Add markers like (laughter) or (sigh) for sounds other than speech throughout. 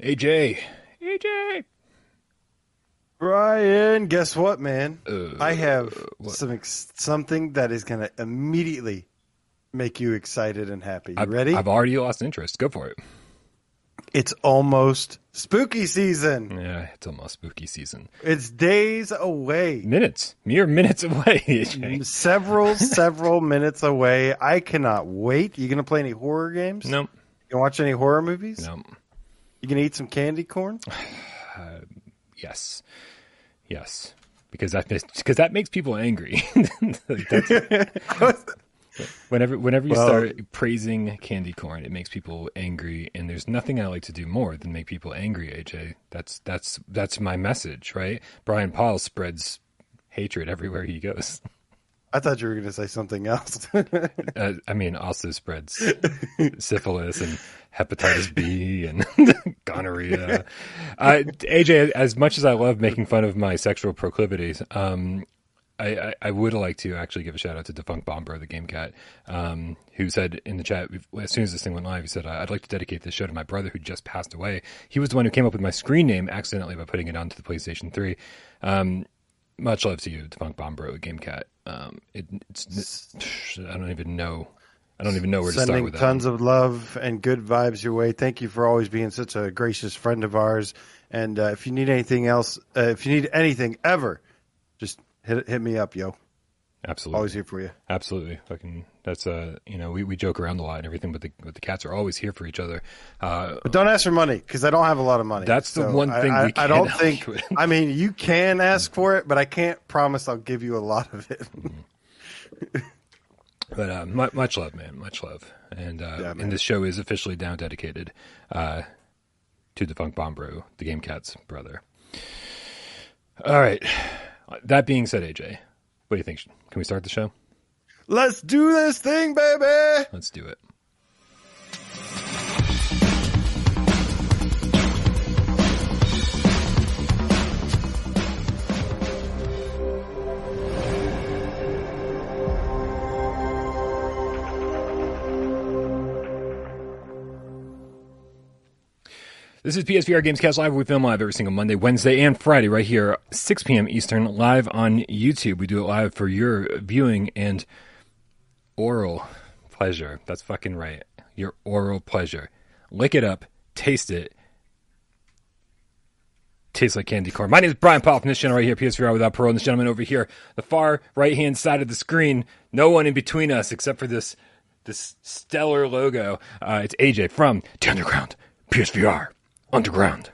AJ. AJ. Brian, guess what, man? Uh, I have what? some ex- something that is going to immediately make you excited and happy. You I've, ready? I've already lost interest. Go for it. it's almost spooky season. Yeah, it's almost spooky season. It's days away. Minutes, mere minutes away. (laughs) Several, (laughs) several minutes away. I cannot wait. You going to play any horror games? Nope. You watch any horror movies? No. You to eat some candy corn? (sighs) Uh, yes. Yes. Because that because that makes people angry. (laughs) (laughs) Whenever whenever you Well- start praising candy corn, it makes people angry, and there's nothing I like to do more than make people angry. AJ, that's that's that's my message, right? Brian Paul spreads hatred everywhere he goes. (laughs) I thought you were going to say something else. (laughs) Uh, I mean, also spreads (laughs) syphilis and hepatitis B and (laughs) gonorrhea. Uh, AJ, as much as I love making fun of my sexual proclivities, um, I, I, I would like to actually give a shout out to Defunct Bomber, the game cat, um, who said in the chat, as soon as this thing went live, he said, I'd like to dedicate this show to my brother who just passed away. He was the one who came up with my screen name accidentally by putting it onto the PlayStation 3. Um, much love to you, Defunct Bombro, Game Cat. Um, it, it's, I don't even know. I don't even know where to start with that. tons of love and good vibes your way. Thank you for always being such a gracious friend of ours. And uh, if you need anything else, uh, if you need anything ever, just hit hit me up, yo. Absolutely, Always here for you. absolutely. Fucking, that's uh, you know, we, we joke around a lot and everything, but the but the cats are always here for each other. Uh, But don't ask for money because I don't have a lot of money. That's the one thing I, we I don't think. I mean, you can ask for it, but I can't promise I'll give you a lot of it. But uh, much, much love, man. Much love. And uh, Yeah, and this show is officially now dedicated uh, to the Funk Bomb Bombro, the Game Cat's brother. All right. That being said, AJ, what do you think? Can we start the show? Let's do this thing, baby. Let's do it. This is PSVR Gamescast Live. We film live every single Monday, Wednesday, and Friday right here, 6 p.m. Eastern, live on YouTube. We do it live for your viewing and oral pleasure. That's fucking right. Your oral pleasure. Lick it up, taste it. Tastes like candy corn. My name is Brian Powell from this channel right here, PSVR without parole. And this gentleman over here, the far right hand side of the screen, no one in between us except for this this stellar logo. Uh, it's AJ from the Underground, PSVR Underground.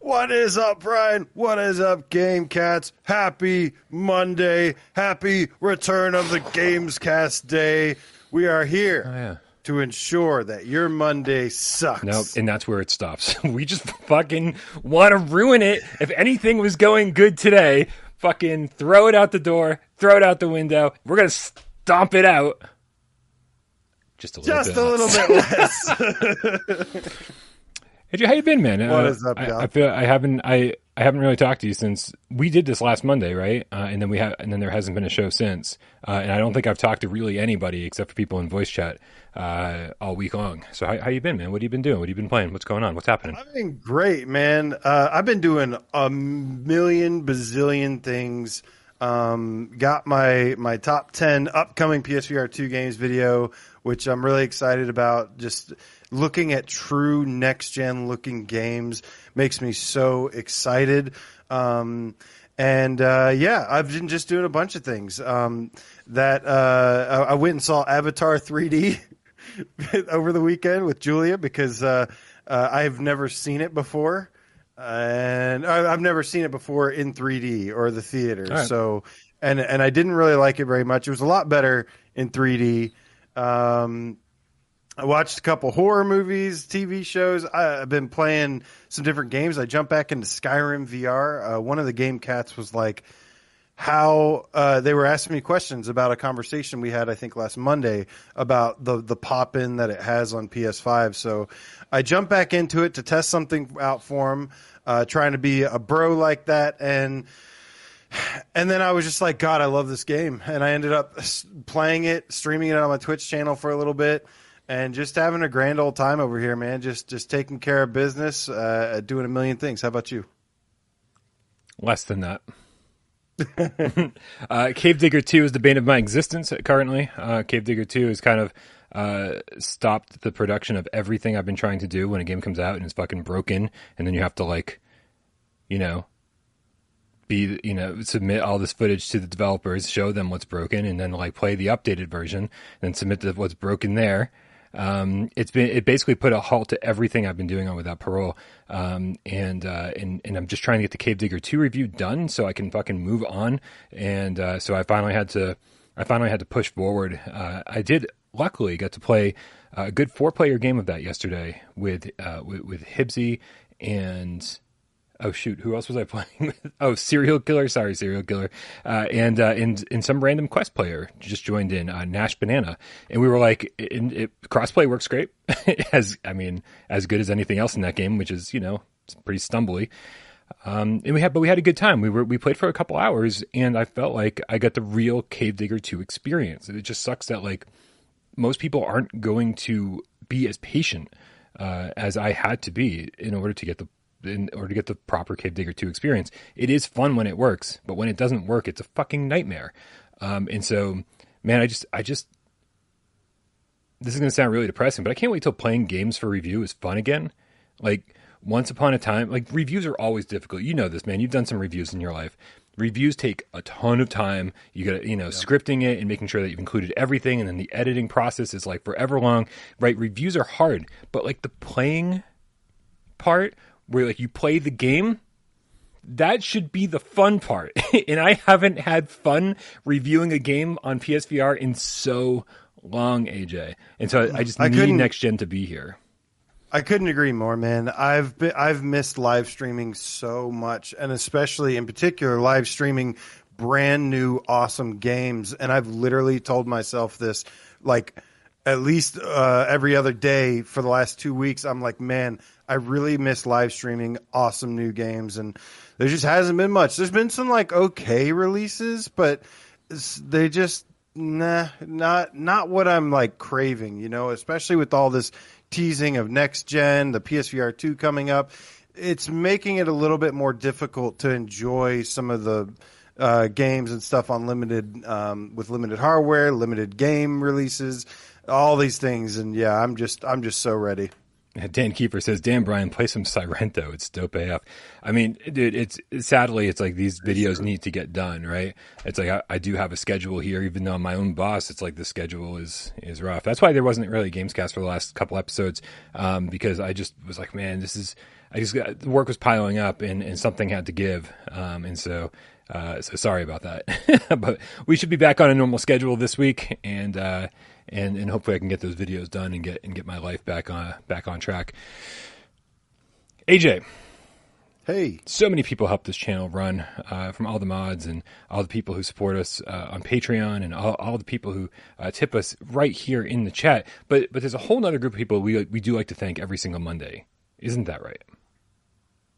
What is up, Brian? What is up, Game Cats? Happy Monday. Happy return of the Gamescast Day. We are here Oh, yeah. to ensure that your Monday sucks. Nope, and that's where it stops. (laughs) we just fucking want to ruin it. If anything was going good today, fucking throw it out the door, throw it out the window. We're gonna stomp it out. Just a little Just bit. a little bit less. (laughs) (laughs) Hey, how you been, man? What Uh, is up, I, y'all? I feel I haven't I I haven't really talked to you since we did this last Monday, right? Uh, and then we have and then there hasn't been a show since. Uh, and I don't think I've talked to really anybody except for people in voice chat uh, all week long. So how how you been, man? What have you been doing? What have you been playing? What's going on? What's happening? I've been great, man. Uh, I've been doing a million bazillion things. Um, got my my top ten upcoming PSVR two games video, which I'm really excited about. Just looking at true next gen looking games makes me so excited. Um, and uh, yeah, I've been just doing a bunch of things. Um, that uh, I went and saw Avatar 3D (laughs) over the weekend with Julia because uh, uh, I've never seen it before, and I, I've never seen it before in 3D or the theater. right. So, and and I didn't really like it very much. It was a lot better in 3D. Um, I watched a couple horror movies, TV shows. I've been playing some different games. I jumped back into Skyrim VR. Uh, one of the game cats was like, how uh, they were asking me questions about a conversation we had, I think last Monday, about the the pop in that it has on PS5. So I jumped back into it to test something out for him, uh, trying to be a bro like that, and and then I was just like, God, I love this game, and I ended up playing it, streaming it on my Twitch channel for a little bit. And just having a grand old time over here, man. Just just taking care of business, uh, doing a million things. How about you? Less than that. (laughs) uh, Cave Digger 2 is the bane of my existence currently. Uh, Cave Digger 2 has kind of uh, stopped the production of everything I've been trying to do when a game comes out and it's fucking broken, and then you have to, like, you know, be, you know, submit all this footage to the developers, show them what's broken, and then, like, play the updated version, then submit the, what's broken there. Um, it's been it basically put a halt to everything I've been doing on without parole, um, and uh, and and I'm just trying to get the Cave Digger two review done so I can fucking move on. And uh, so I finally had to I finally had to push forward. Uh, I did luckily get to play a good four player game of that yesterday with uh, with, with Hibsy and oh shoot, who else was I (laughs) playing with? Oh, serial killer. Sorry, serial killer. Uh, and uh, and and some random quest player just joined in, uh, Nash Banana, and we were like, it, it, crossplay works great, (laughs) as I mean, as good as anything else in that game, which is you know pretty stumbly. Um, and we had, but we had a good time. We were we played for a couple hours, and I felt like I got the real Cave Digger two experience. It just sucks that like most people aren't going to be as patient uh, as I had to be in order to get the in order to get the proper Cave Digger 2 experience. It is fun when it works, but when it doesn't work, it's a fucking nightmare. Um, and so, man, I just, I just, this is going to sound really depressing, but I can't wait till playing games for review is fun again. Like, once upon a time, like, reviews are always difficult. You know this, man. You've done some reviews in your life. Reviews take a ton of time. You got to, you know, yeah. scripting it and making sure that you've included everything. And then the editing process is like forever long, right? Reviews are hard, but like the playing part where like you play the game that should be the fun part. (laughs) and I haven't had fun reviewing a game on PSVR in so long, AJ. And so I just I need next gen to be here. I couldn't agree more, man. I've been, I've missed live streaming so much, and especially in particular live streaming brand new awesome games. And I've literally told myself this like at least uh, every other day for the last two weeks. I'm like, man, I really miss live streaming awesome new games, and there just hasn't been much. There's been some like okay releases, but they just nah, not not what I'm like craving. You know, especially with all this teasing of next gen, the PSVR two coming up. It's making it a little bit more difficult to enjoy some of the uh, games and stuff on limited um, with limited hardware, limited game releases, all these things. And yeah, I'm just I'm just so ready. Dan Keeper says, "Dan Brian, play some Sairento. It's dope AF." I mean, dude, it's sadly, it's like these videos need to get done, right? It's like I, I, do have a schedule here, even though I'm my own boss. It's like the schedule is is rough. That's why there wasn't really Gamescast for the last couple episodes, um, because I just was like, man, this is. I just got, the work was piling up, and, and something had to give, um, and so uh, so sorry about that. (laughs) but we should be back on a normal schedule this week, and. Uh, and and hopefully I can get those videos done and get and get my life back on back on track. AJ, hey, so many people help this channel run uh, from all the mods and all the people who support us uh, on Patreon and all, all the people who uh, tip us right here in the chat. But but there's a whole other group of people we we do like to thank every single Monday. Isn't that right?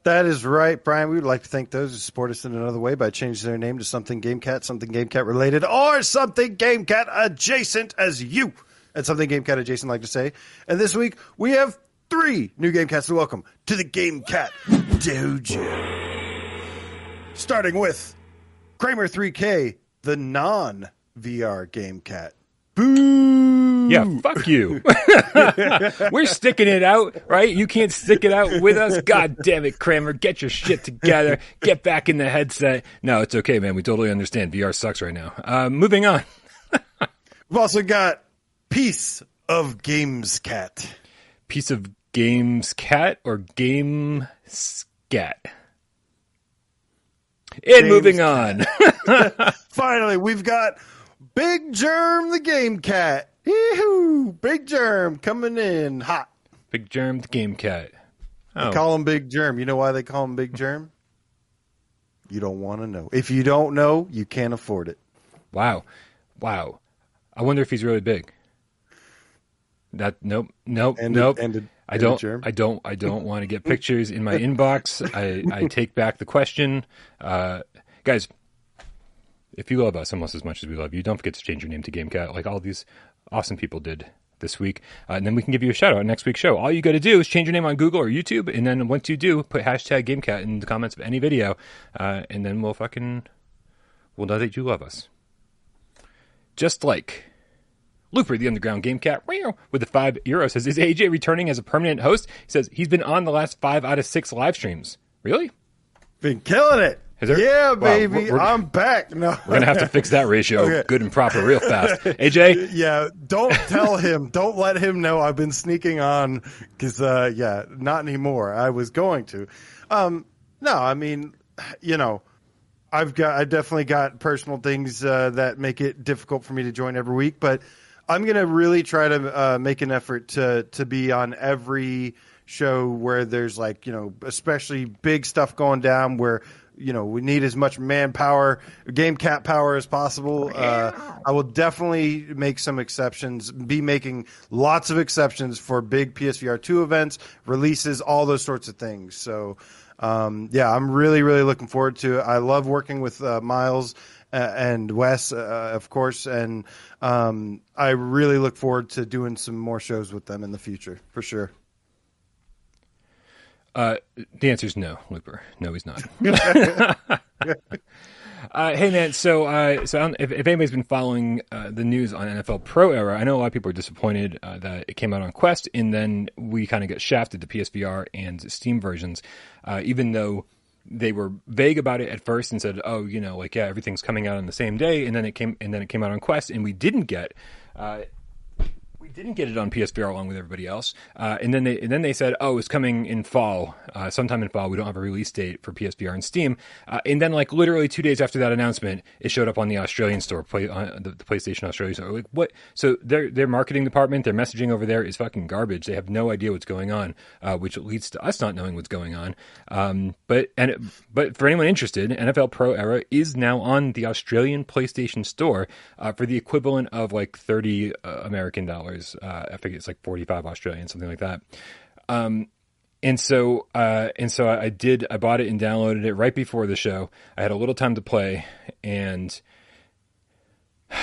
That is right, Brian. We would like to thank those who support us in another way by changing their name to something GameCat, something GameCat related, or something GameCat adjacent, as you and something GameCat adjacent like to say. And this week we have three new GameCats to welcome to the GameCat Dojo. Starting with Kramer 3K, the non VR GameCat. Boo! Yeah, fuck you. (laughs) (laughs) We're sticking it out, right? You can't stick it out with us. God damn it, Kramer. Get your shit together. Get back in the headset. No, it's okay, man. We totally understand. VR sucks right now. Uh, moving on. (laughs) We've also got Piece of Games Cat. Piece of Games Cat or Game Scat? And James moving on. Finally, we've got Big Germ the Game Cat. Yee-hoo! Big Germ coming in hot. Big Germ the Game Cat. Oh. They call him Big Germ. You know why they call him Big Germ? You don't want to know. If you don't know, you can't afford it. Wow. Wow. I wonder if he's really big. That nope, nope, ended, nope. Ended, I don't. I don't. I don't want to get pictures in my inbox. I, I take back the question, uh, guys if you love us almost as much as we love you, don't forget to change your name to GameCat, like all these awesome people did this week, uh, and then we can give you a shout out next week's show. All you got to do is change your name on Google or YouTube, and then once you do, put hashtag GameCat in the comments of any video, uh, and then we'll fucking we'll know that you love us. Just like Looper, the underground game cat, with the five euros says, "Is AJ returning as a permanent host?" He says he's been on the last five out of six live streams. Really? Been killing it. There, yeah, baby, we're, we're, I'm back. No, (laughs) we're gonna have to fix that ratio, okay. good and proper, real fast. (laughs) AJ, yeah, don't tell him, don't let him know I've been sneaking on because, uh, yeah, not anymore. I was going to. Um, no, I mean, you know, I've got, I definitely got personal things uh, that make it difficult for me to join every week, but I'm gonna really try to uh, make an effort to to be on every show where there's like you know especially big stuff going down where you know we need as much manpower game cat power as possible. Uh, i will definitely make some exceptions be making lots of exceptions for big psvr 2 events releases all those sorts of things. So um, yeah i'm really really looking forward to it. I love working with uh, miles uh, and Wes, uh, of course, and um, I really look forward to doing some more shows with them in the future, for sure. Uh, the answer is no, Looper. No, he's not. (laughs) (laughs) Uh, hey man, so uh, so if, if, anybody's been following uh, the news on NFL Pro Era, I know a lot of people are disappointed uh, that it came out on Quest, and then we kind of got shafted to PSVR and Steam versions, uh, even though they were vague about it at first and said, "Oh, you know, like yeah, everything's coming out on the same day," and then it came and then it came out on Quest, and we didn't get uh, didn't get it on PSVR along with everybody else. Uh, and then they and then they said, oh, it's coming in fall, uh, sometime in fall. We don't have a release date for PSVR and Steam. Uh, and then like literally two days after that announcement, it showed up on the Australian store, play, uh, the, the, PlayStation Australia store. Like what? So their their marketing department, their messaging over there is fucking garbage. They have no idea what's going on, uh, which leads to us not knowing what's going on. Um, but and but for anyone interested, NFL Pro Era is now on the Australian PlayStation Store uh, for the equivalent of like thirty American dollars uh, I think it's like 45 Australian, something like that. Um, and so, uh, and so I, I did. I bought it and downloaded it right before the show. I had a little time to play, and (sighs)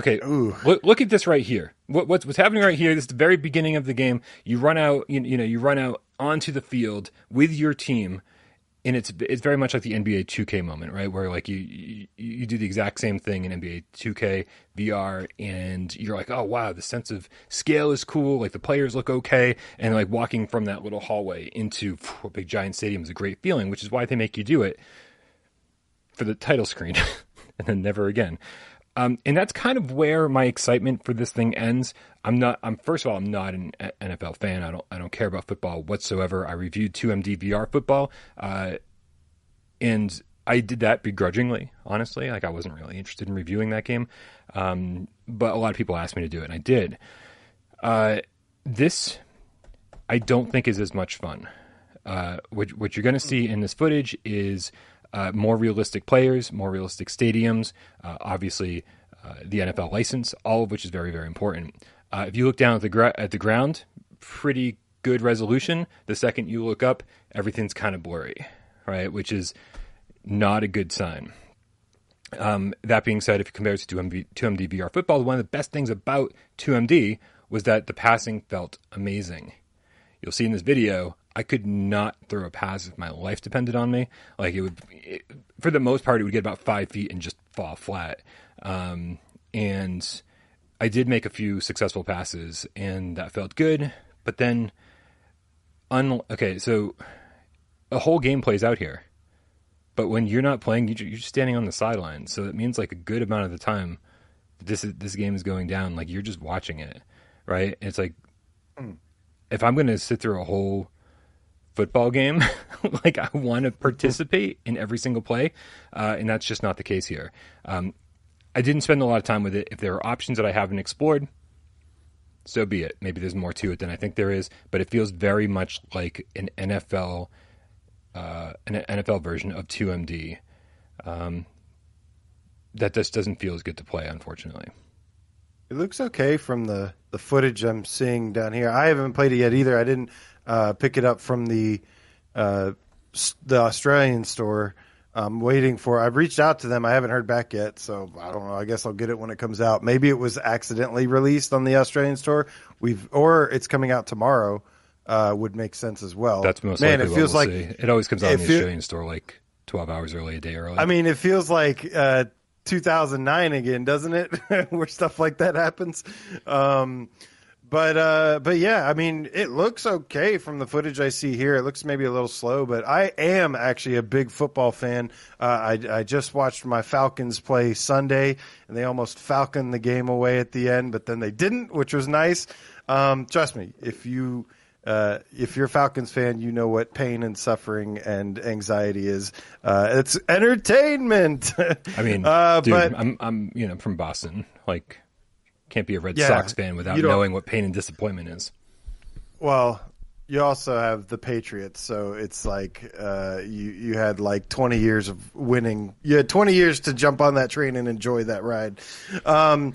okay, look, look, at this right here. What, what's what's happening right here? This is the very beginning of the game. You run out, you, you know, you run out onto the field with your team and it's it's very much like the NBA 2K moment, right? Where like you, you, you do the exact same thing in NBA 2K VR, and you're like, oh wow, the sense of scale is cool. Like the players look okay, and like walking from that little hallway into a big giant stadium is a great feeling, which is why they make you do it for the title screen, (laughs) and then never again. Um, and that's kind of where my excitement for this thing ends. I'm not. I'm first of all, I'm not an NFL fan. I don't. I don't care about football whatsoever. I reviewed 2MDVR football, uh, and I did that begrudgingly. Honestly, like I wasn't really interested in reviewing that game. Um, but a lot of people asked me to do it, and I did. Uh, this, I don't think is as much fun. Uh, what, what you're going to see in this footage is uh, more realistic players, more realistic stadiums, uh, obviously uh, the NFL license, all of which is very, very important. Uh, if you look down at the gra- at the ground, pretty good resolution. The second you look up, everything's kind of blurry, right? Which is not a good sign. Um, that being said, if you compare it to 2MD, 2MD VR football, one of the best things about 2MD was that the passing felt amazing. You'll see in this video, I could not throw a pass if my life depended on me. Like it would, it, for the most part, it would get about five feet and just fall flat. Um, and I did make a few successful passes, and that felt good. But then, un- okay, so a whole game plays out here. But when you're not playing, you're just standing on the sidelines. So it means like a good amount of the time, this is, this game is going down. Like you're just watching it, right? it's like, mm. if I'm going to sit through a whole football game. (laughs) like I want to participate in every single play, uh, and that's just not the case here. Um, I didn't spend a lot of time with it. If there are options that I haven't explored, so be it. Maybe there's more to it than I think there is, but it feels very much like an NFL, uh, an NFL version of 2MD. Um, that just doesn't feel as good to play, unfortunately. It looks okay from the, the footage I'm seeing down here. I haven't played it yet either. I didn't uh, pick it up from the uh, the Australian store. I'm waiting for. I've reached out to them. I haven't heard back yet, so I don't know. I guess I'll get it when it comes out. Maybe it was accidentally released on the Australian store. We've or it's coming out tomorrow. Uh, would make sense as well. That's most Man, it feels we'll like see. it always comes out in the Australian store like 12 hours early, a day early. I mean, it feels like uh, 2009 again, doesn't it? (laughs) Where stuff like that happens. Um, but uh, but yeah, I mean, it looks okay from the footage I see here. It looks maybe a little slow, but I am actually a big football fan. Uh, I, I just watched my Falcons play Sunday, and they almost falconed the game away at the end, but then they didn't, which was nice. Um, trust me, if you uh, if you're a Falcons fan, you know what pain and suffering and anxiety is. Uh, it's entertainment. (laughs) I mean, uh, dude, but I'm I'm you know from Boston. Like, can't be a Red Yeah, Sox fan without knowing what pain and disappointment is. well, you also have the Patriots, so it's like uh, you you had like 20 years of winning. You had 20 years to jump on that train and enjoy that ride. Um,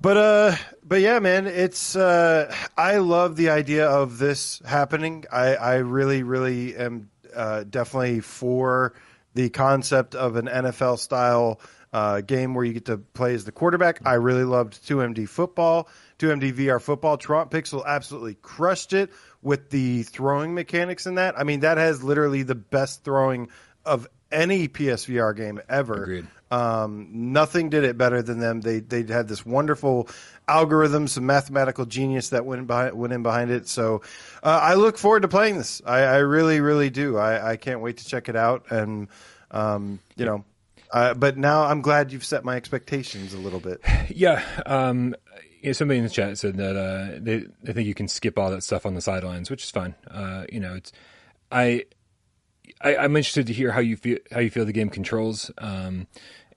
but uh, but yeah, man, it's uh, I love the idea of this happening. I I really really am uh, definitely for the concept of an NFL style uh, game where you get to play as the quarterback. I really loved 2MD football, 2MD VR football. Truant Pixel absolutely crushed it with the throwing mechanics in that. I mean, that has literally the best throwing of any PSVR game ever. Agreed. Um, nothing did it better than them. They they had this wonderful algorithm, some mathematical genius that went behind, went in behind it. So uh, I look forward to playing this. I, I really really do. I, I can't wait to check it out. And um, you know, uh, but now I'm glad you've set my expectations a little bit. (sighs) Yeah, um, somebody in the chat said that uh, they they think you can skip all that stuff on the sidelines, which is fine. Uh, you know, it's I, I I'm interested to hear how you feel how you feel the game controls. Um,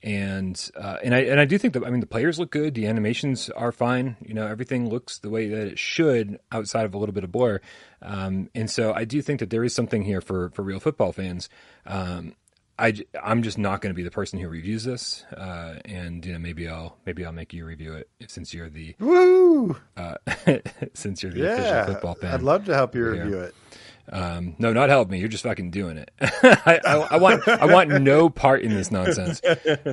and uh, and I and I do think that I mean the players look good, the animations are fine. You know, everything looks the way that it should, outside of a little bit of blur. Um, and so I do think that there is something here for for real football fans. Um, I, I'm just not going to be the person who reviews this, uh, and you know maybe I'll maybe I'll make you review it since you're the Woo! uh, (laughs) since you're the Yeah, official football fan. I'd love to help you Yeah. review it. Um, no, not help me. You're just fucking doing it. (laughs) I, I, I want I want no part in this nonsense.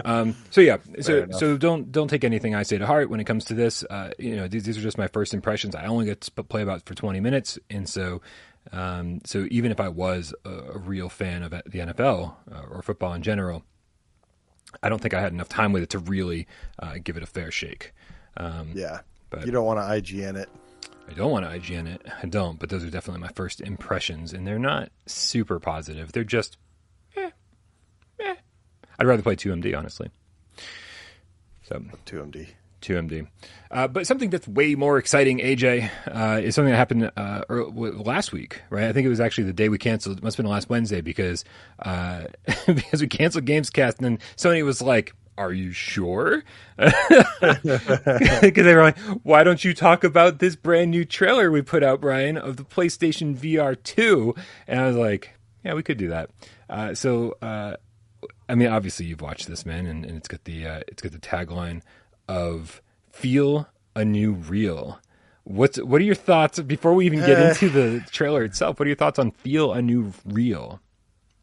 Um, so yeah, so so don't don't take anything I say to heart when it comes to this. Uh, you know, these, these are just my first impressions. I only get to play about for 20 minutes, and so um, so even if I was a, a real fan of the NFL uh, or football in general, I don't think I had enough time with it to really uh, give it a fair shake. Um, Yeah, But- you don't want to IGN it. I don't want to IGN it. I don't, but those are definitely my first impressions, and they're not super positive. They're just, eh, eh. I'd rather play 2MD, honestly. So, 2MD. 2MD. Uh, but something that's way more exciting, AJ, uh, is something that happened uh, last week, right? I think it was actually the day we canceled. It must have been last Wednesday because uh, (laughs) because we canceled Gamescast, and then Sony was like, "Are you sure?" (laughs) Because they were like, "Why don't you talk about this brand new trailer we put out, Brian, of the PlayStation VR 2?" And I was like, "Yeah, we could do that." Uh, so. Uh, I mean, obviously you've watched this, man, and, and it's got the uh, it's got the tagline of "Feel a new real." What's what are your thoughts before we even get into the (sighs) trailer itself? What are your thoughts on "Feel a new real"?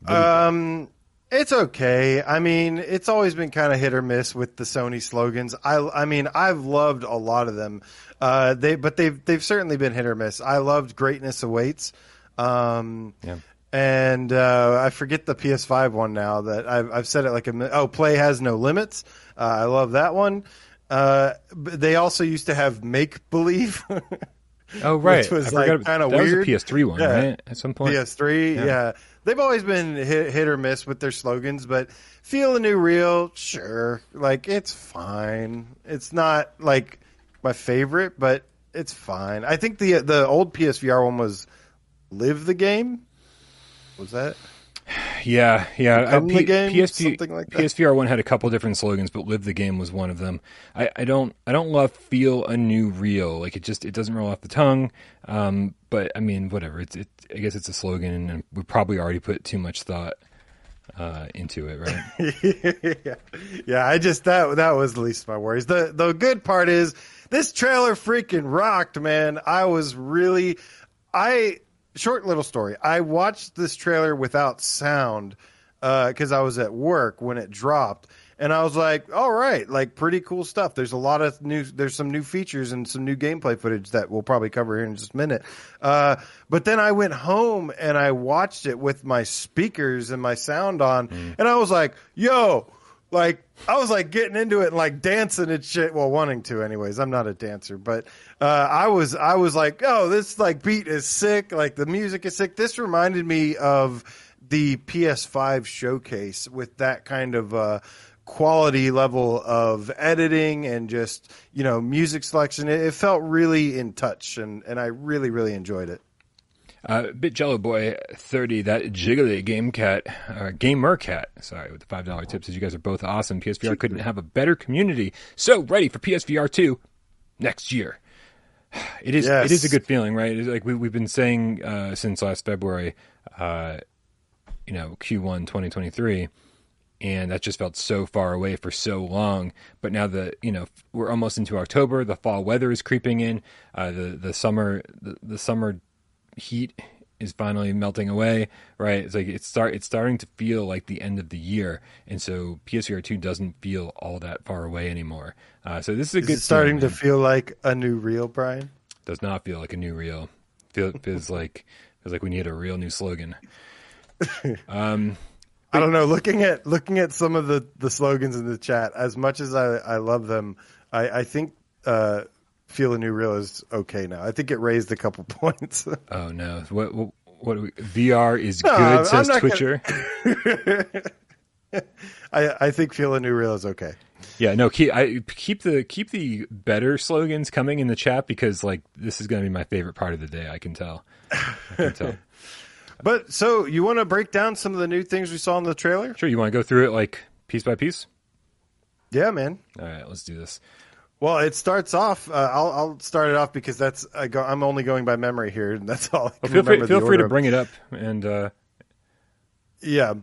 Um, it's okay. I mean, it's always been kind of hit or miss with the Sony slogans. I, I mean, I've loved a lot of them. Uh, they, but they've they've certainly been hit or miss. I loved "Greatness Awaits." Um, Yeah. and uh, I forget the PS5 one now. That I've I've said it like a oh, play has no limits. Uh, I love that one. Uh, but they also used to have make believe. (laughs) Oh, right, was, I like, kinda weird. was a PS3 one, Yeah. right? At some point, PS3, Yeah. yeah. They've always been hit, hit or miss with their slogans, but feel a new real, sure. Like it's fine. It's not like my favorite, but it's fine. I think the the old PSVR one was live the game. Was that? Yeah, yeah. Become the game? PSP, Something like that? PSVR one had a couple different slogans, but "Live the Game" was one of them. I, I don't, I don't love "Feel a New Real." Like it just, it doesn't roll off the tongue. Um, but I mean, whatever. It's, it, I guess it's a slogan, and we probably already put too much thought uh, into it, right? (laughs) yeah. yeah, I just that that was the least of my worries. The the good part is this trailer freaking rocked, man. I was really I short little story. I watched this trailer without sound because I was at work when it dropped, and I was like, "All right, like pretty cool stuff." There's a lot of new, there's some new features and some new gameplay footage that we'll probably cover here in just a minute. Uh, but then I went home and I watched it with my speakers and my sound on, and I was like, "Yo." Like I was like getting into it and like dancing and shit. Well, wanting to, anyways. I'm not a dancer, but uh, I was. I was like, oh, this like beat is sick. Like the music is sick. This reminded me of the PS5 showcase with that kind of uh, quality level of editing and just you know music selection. It, it felt really in touch, and and I really really enjoyed it. Uh, Bit Jello Boy 30, that jiggly game cat, uh, gamer cat, sorry, with the $5 tips, as you guys are both awesome. PSVR couldn't have a better community. So ready for PSVR 2 next year. (sighs) It is, Yes. it is a good feeling, right? It's like we, we've been saying, uh, since last February, uh, you know, Q1 2023. And that just felt so far away for so long. But now that you know we're almost into October, the fall weather is creeping in. Uh, the the summer the, the summer heat is finally melting away, right? It's like it's start it's starting to feel like the end of the year, and so PSVR two doesn't feel all that far away anymore. Uh, so this is a Is good starting to feel like a new reel, Brian? does not feel like a new reel. Feel feels like feels like we need a real new slogan. (laughs) Um, I don't know. Looking at looking at some of the, the slogans in the chat, as much as I, I love them, I, I think uh, "Feel a New Real" is okay now. I think it raised a couple (laughs) points. Oh no! What what, what do we, VR is No, good? I'm says not gonna- Twitcher. (laughs) I, I think "Feel a New Real" is okay. Yeah, no, keep I keep the keep the better slogans coming in the chat because like this is going to be my favorite part of the day. I can tell. I can tell. (laughs) But so you want to break down some of the new things we saw in the trailer? Sure, you want to go through it like piece by piece? Yeah, man. All right, let's do this. Well, it starts off. Uh, I'll I'll start it off because that's I go, I'm only going by memory here, and (laughs) that's all. I Well, feel free feel free to bring it up and uh, Yeah.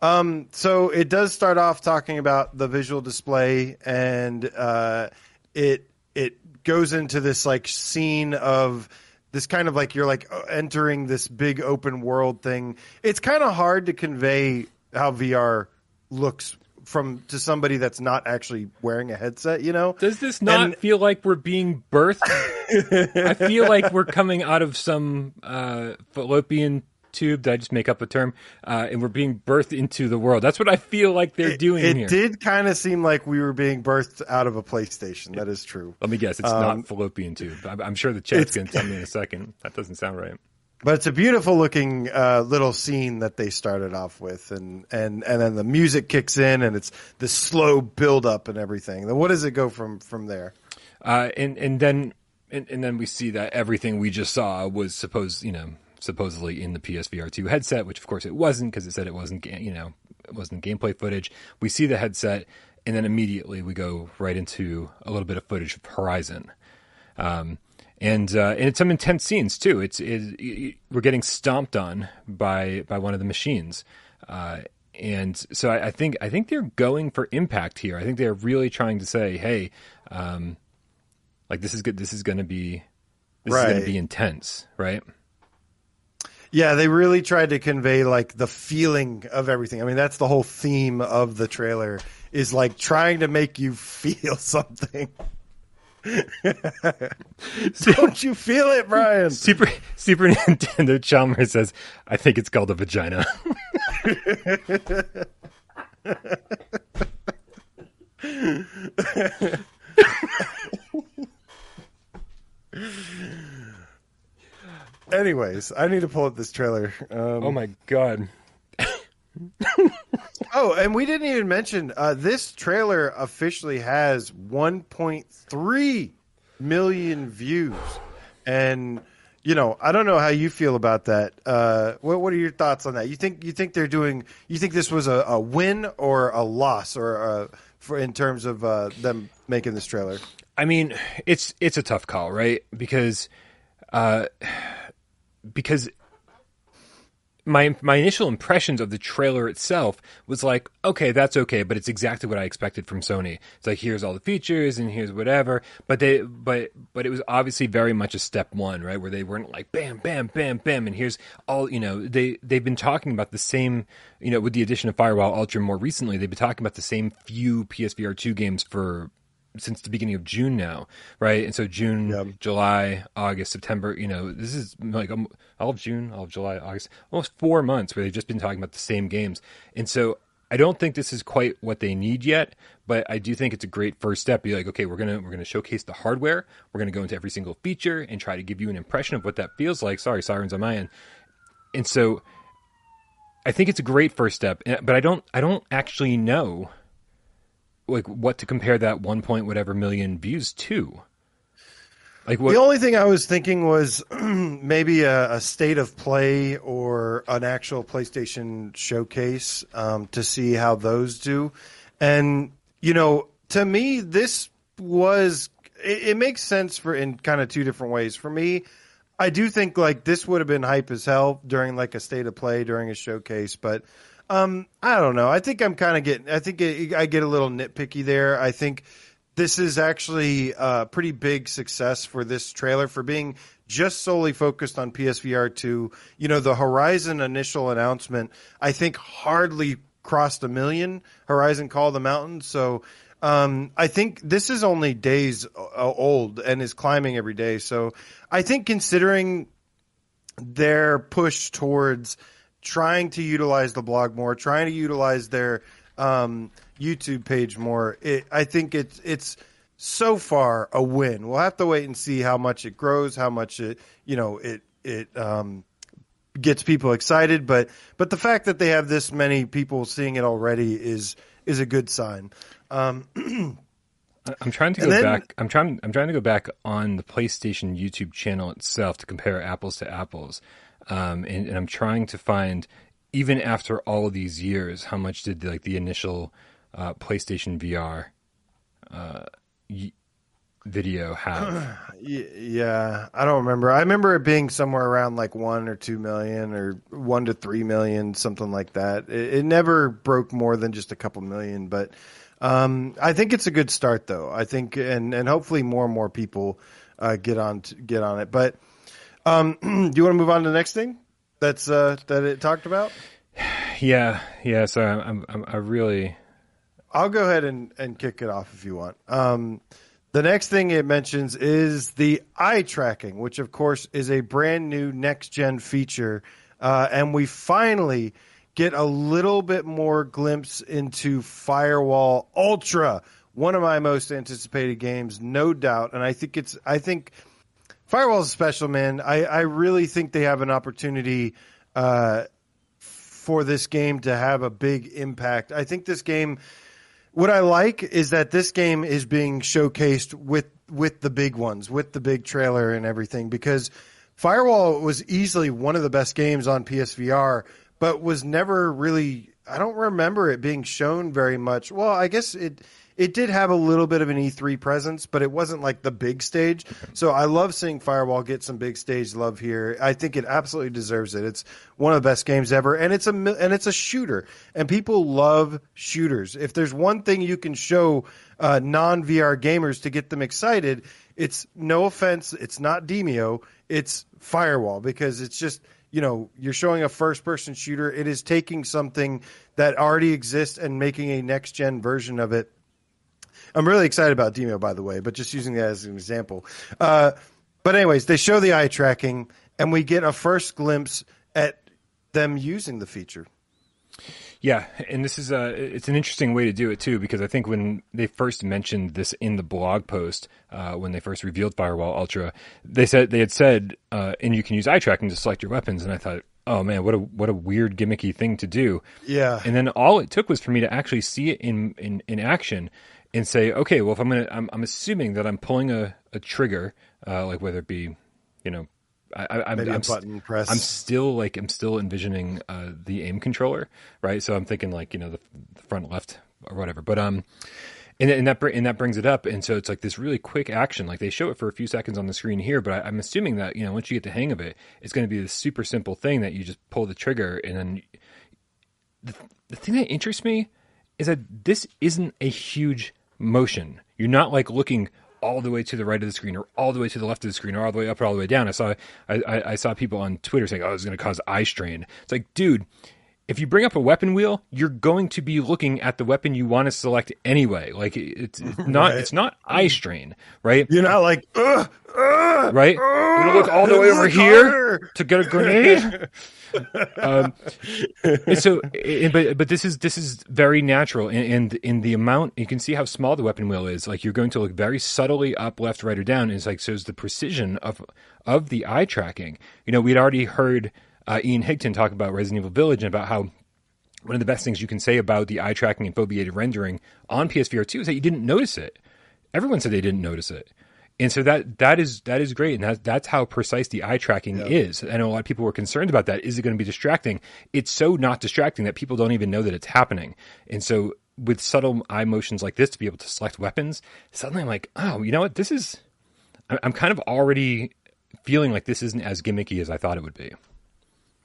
Um, so it does start off talking about the visual display, and uh, it it goes into this like scene of this kind of like you're like entering this big open world thing. It's kind of hard to convey how VR looks from to somebody that's not actually wearing a headset. You know, does this not And- feel like we're being birthed? (laughs) I feel like we're coming out of some uh, fallopian tube. Did I just make up a term? Uh, and we're being birthed into the world. That's what I feel like they're doing it here. did kind of seem like we were being birthed out of a PlayStation. That is true. Let me guess. It's not fallopian tube. I'm, I'm sure the chat's Um, going to tell me in a second. That doesn't sound right. But it's a beautiful looking uh, little scene that they started off with, and, and, and then the music kicks in, and it's the slow build up and everything. Then what does it go from from there? Uh, and and then and, and then we see that everything we just saw was supposed, you know, supposedly in the PSVR two headset, which of course it wasn't because it said it wasn't, you know, it wasn't gameplay footage. We see the headset, and then immediately we go right into a little bit of footage of Horizon. Um, and uh, and it's some intense scenes too. It's it, it, we're getting stomped on by by one of the machines, uh, and so I, I think I think they're going for impact here. I think they're really trying to say, hey, um, like this is good. This is going to be this is going to be intense, right? Yeah, they really tried to convey like the feeling of everything. I mean, that's the whole theme of the trailer is like trying to make you (laughs) feel something. (laughs) Don't you feel it, Brian? (laughs) Super Super Nintendo Chalmers says, I think it's called a vagina. (laughs) Anyways, I need to pull up this trailer. Um, oh my god. Oh, and we didn't even mention uh, this trailer officially has 1.3 million views, and you know I don't know how you feel about that. Uh, what What are your thoughts on that? You think you think they're doing? You think this was a, a win or a loss, or uh for in terms of uh, them making this trailer? I mean, it's it's a tough call, right? Because, uh, because my my initial impressions of the trailer itself was like, okay, that's okay, but it's exactly what I expected from Sony. It's like here's all the features and here's whatever, but they but but it was obviously very much a step one, right, where they weren't like bam, bam, bam, bam, and here's all you know. They they've been talking about the same, you know, with the addition of Firewall Ultra more recently. They've been talking about the same few PSVR two games for since the beginning of June now, right? And so June. July, August, September, you know, this is like um, all of June, all of July, August, almost four months where they've just been talking about the same games. And so I don't think this is quite what they need yet, but I do think it's a great first step. Be like, okay, we're gonna we're gonna showcase the hardware. We're gonna go into every single feature and try to give you an impression of what that feels like. Sorry, sirens on my end. And so I think it's a great first step, eh, but I don't I don't actually know like what to compare that one point whatever million views to. Like what? The only thing I was thinking was (clears throat) maybe a, a state of play or an actual PlayStation showcase um, to see how those do. And you know, to me, this was it, it makes sense for in kind of two different ways. For me, I do think like this would have been hype as hell during like a state of play during a showcase, but um, I don't know. I think I'm kind of getting. I think it, I get a little nitpicky there. I think this is actually a pretty big success for this trailer for being just solely focused on PSVR 2. You know, the Horizon initial announcement, I think hardly crossed a million. Horizon Call the Mountain. So, um, I think this is only days uh, old and is climbing every day. So, I think considering their push towards trying to utilize the blog more, trying to utilize their um, YouTube page more. It, I think it's it's so far a win. We'll have to wait and see how much it grows, how much it you know it it um, gets people excited. But but the fact that they have this many people seeing it already is is a good sign. Um, (clears throat) I'm trying to go then- back. I'm trying. I'm trying to go back on the PlayStation YouTube channel itself to compare apples to apples, um, and, and I'm trying to find even after all of these years, how much did like the initial uh, PlayStation VR uh, y- video have? (clears throat) Yeah, I don't remember. I remember it being somewhere around like one or two million, or one to three million, something like that. It, it never broke more than just a couple million, but um, I think it's a good start, though. I think, and and hopefully more and more people uh, get on to, get on it. But um, (clears throat) do you want to move on to the next thing that's uh, that it talked about? (sighs) yeah, yeah. So I'm, I'm, I really. I'll go ahead and, and kick it off if you want. Um, the next thing it mentions is the eye tracking, which of course is a brand new next gen feature. Uh, and we finally get a little bit more glimpse into Firewall Ultra, one of my most anticipated games, no doubt. And I think it's, I think Firewall's special, man. I, I really think they have an opportunity, uh, for this game to have a big impact. I think this game, what I like is that this game is being showcased with with the big ones, with the big trailer and everything. Because Firewall was easily one of the best games on PSVR, but was never really. I don't remember it being shown very much. Well, I guess it it did have a little bit of an E3 presence, but it wasn't like the big stage. So I love seeing Firewall get some big stage love here. I think it absolutely deserves it. It's one of the best games ever, and it's a and it's a shooter, and people love shooters. If there's one thing you can show uh, non VR gamers to get them excited, it's no offense, it's not Demeo, it's Firewall because it's just you know, you're showing a first person shooter. It is taking something that already exists and making a next gen version of it. I'm really excited about Demeo, by the way, but just using that as an example. Uh, but anyways, they show the eye tracking, and we get a first glimpse at them using the feature. Yeah, and this is a it's an interesting way to do it too because I think when they first mentioned this in the blog post uh, when they first revealed Firewall Ultra, they said they had said uh, and you can use eye tracking to select your weapons, and I thought, oh man, what a what a weird gimmicky thing to do. Yeah. And then all it took was for me to actually see it in in, in action and say, okay, well if I'm gonna I'm, I'm assuming that I'm pulling a, a trigger, uh, like whether it be, you know. I, I, I'm, Maybe I'm, button press. I'm still like I'm still envisioning uh, the aim controller, right? So I'm thinking like you know the, the front left or whatever. But um, and, and that and that brings it up, and so it's like this really quick action. Like they show it for a few seconds on the screen here, but I, am assuming that you know once you get the hang of it, it's going to be this super simple thing that you just pull the trigger, and then the, the thing that interests me is that this isn't a huge motion. You're not like looking all the way to the right of the screen or all the way to the left of the screen or all the way up or all the way down. I saw I, I saw people on Twitter saying, "Oh, it's going to cause eye strain." It's like, dude, if you bring up a weapon wheel, you're going to be looking at the weapon you want to select anyway. Like it's, it's (laughs) not right. it's not eye strain, right? You're not like, uh, uh, right? You're look all the way over here to get a grenade. (laughs) um, so, but but this is this is very natural, and, in the amount you can see how small the weapon wheel is. Like you're going to look very subtly up, left, right, or down. And it's like so is the precision of of the eye tracking. You know, we'd already heard uh, Ian Higton talk about Resident Evil Village and about how one of the best things you can say about the eye tracking and foveated rendering on PSVR 2 is that you didn't notice it. Everyone said they didn't notice it. And so that that is that is great, and that, that's how precise the eye tracking yeah. is. I know a lot of people were concerned about that. Is it going to be distracting? It's so not distracting that people don't even know that it's happening. And so with subtle eye motions like this to be able to select weapons, suddenly I'm like, oh, you know what? This is. I'm kind of already feeling like this isn't as gimmicky as I thought it would be.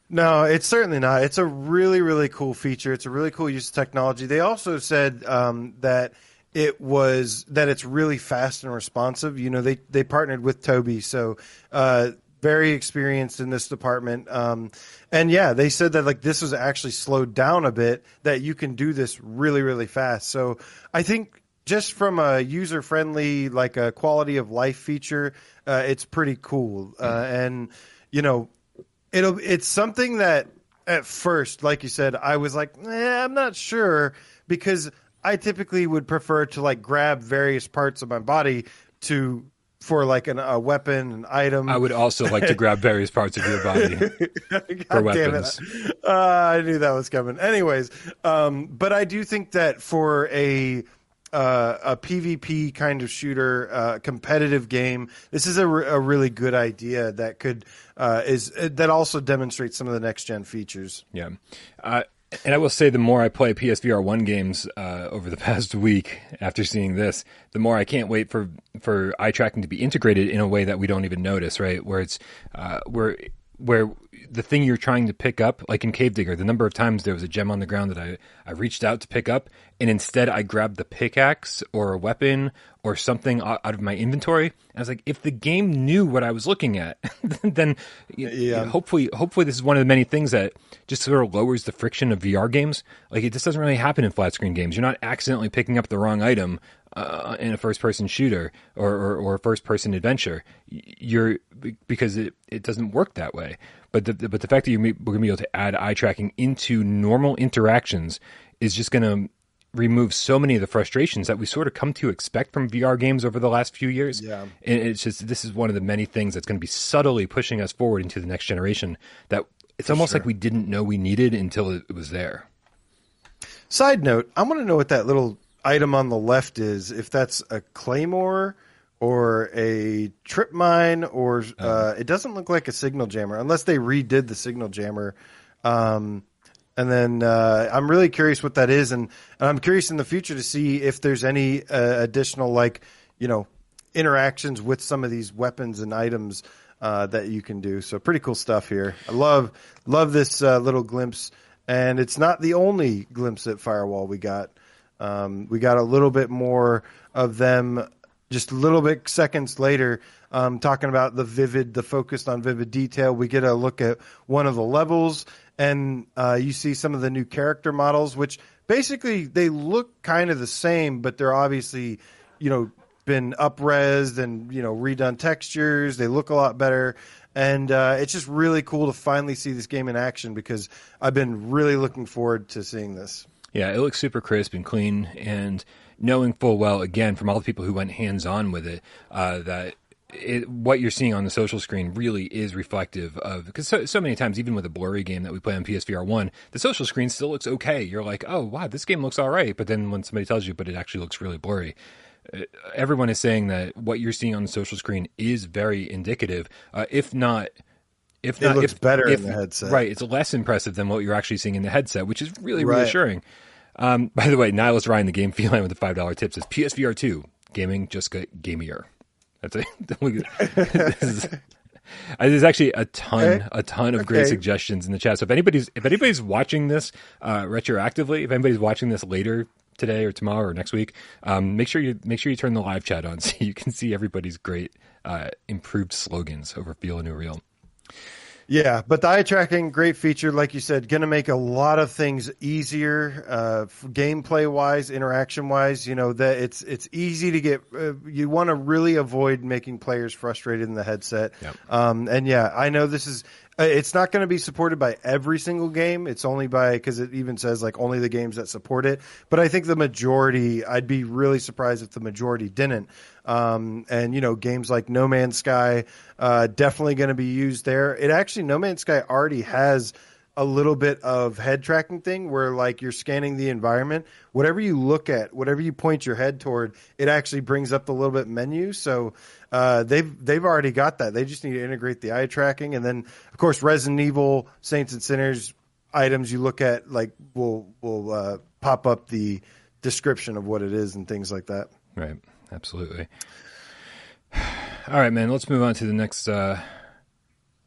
No, it's certainly not. It's a really, really cool feature. It's a really cool use of technology. They also said um, that it was that it's really fast and responsive. You know, they they partnered with Tobii, so uh, very experienced in this department. Um, and yeah, they said that like this was actually slowed down a bit. That you can do this really, really fast. So I think just from a user friendly, like a quality of life feature, uh, it's pretty cool. Uh, and you know it'll it's something that at first, like you said, I was like, eh, I'm not sure because I typically would prefer to like grab various parts of my body to for like an, a weapon, an item. I would also like to grab various parts of your body (laughs) for weapons. Uh, I knew that was coming. Anyways, um, but I do think that for a uh, a PvP kind of shooter, uh, competitive game. This is a, a really good idea that could uh, is uh, that also demonstrates some of the next gen features. Yeah. Uh, and I will say, the more I play PSVR one games uh, over the (laughs) past week after seeing this, the more I can't wait for for eye tracking to be integrated in a way that we don't even notice. Right, where it's where where the thing you're trying to pick up, like in Cave Digger, the number of times there was a gem on the ground that I, I reached out to pick up, and instead I grabbed the pickaxe or a weapon or something out of my inventory. I was like, if the game knew what I was looking at, (laughs) then yeah. You know, hopefully, hopefully this is one of the many things that just sort of lowers the friction of VR games. Like it just doesn't really happen in flat screen games. You're not accidentally picking up the wrong item uh, in a first person shooter or, or, or a first person adventure. You're because it, it doesn't work that way. But the, but the fact that you're going to be able to add eye tracking into normal interactions is just going to remove so many of the frustrations that we sort of come to expect from VR games over the last few years. Yeah. And it's just this is one of the many things that's going to be subtly pushing us forward into the next generation that it's For almost sure. like we didn't know we needed until it was there. Side note, I want to know what that little item on the left is if that's a claymore or a trip mine or uh, uh, it doesn't look like a signal jammer unless they redid the signal jammer um, and then uh, i'm really curious what that is. And, and, i'm curious in the future to see if there's any uh, additional like you know interactions with some of these weapons and items uh, that you can do. So pretty cool stuff here. I love love this uh, little glimpse. And it's not the only glimpse at firewall we got. Um, we got a little bit more of them just a little bit seconds later, um, talking about the vivid, the focused on vivid detail. We get a look at one of the levels, and uh, you see some of the new character models, which basically they look kind of the same, but they're obviously, you know, been upresed and you know redone textures. They look a lot better, and uh, it's just really cool to finally see this game in action because I've been really looking forward to seeing this. Yeah, it looks super crisp and clean, and knowing full well, again, from all the people who went hands on with it, uh, that it, what you're seeing on the social screen really is reflective of because so, so, many times, even with a blurry game that we play on PSVR one, the social screen still looks okay. You're like, oh wow, this game looks all right, but then when somebody tells you, but it actually looks really blurry. Uh, everyone is saying that what you're seeing on the social screen is very indicative, uh, if not if not, it looks if, better if, in the headset. Right, it's less impressive than what you're actually seeing in the headset, which is really right. reassuring. Um, by the way, Nihilus Ryan, the game (laughs) feline with the five dollar tip says PSVR two gaming just got gamier. That's it. (laughs) this is, uh, there's actually a ton, Okay. a ton of great suggestions in the chat. So if anybody's if anybody's watching this uh, retroactively, if anybody's watching this later today or tomorrow or next week, um, make sure you make sure you turn the live chat on (laughs) so you can see everybody's great uh, improved slogans over Feel a New Real. Yeah, but the eye tracking, great feature, like you said, going to make a lot of things easier, uh, gameplay wise, interaction wise. You know that it's it's easy to get. Uh, you want to really avoid making players frustrated in the headset. Yep. Um, and yeah, I know this is. Uh, It's not going to be supported by every single game. It's only by because it even says like only the games that support it. But I think the majority. I'd be really surprised if the majority didn't. Um, and you know, games like No Man's Sky uh, definitely going to be used there. It actually No Man's Sky already has a little bit of head tracking thing where like you're scanning the environment. Whatever you look at, whatever you point your head toward, it actually brings up the little bit menu. So uh, they've they've already got that. They just need to integrate the eye tracking, and then of course Resident Evil, Saints and Sinners items you look at like will will uh, pop up the description of what it is and things like that. Right. Absolutely. (sighs) All right, man. Let's move on to the next uh,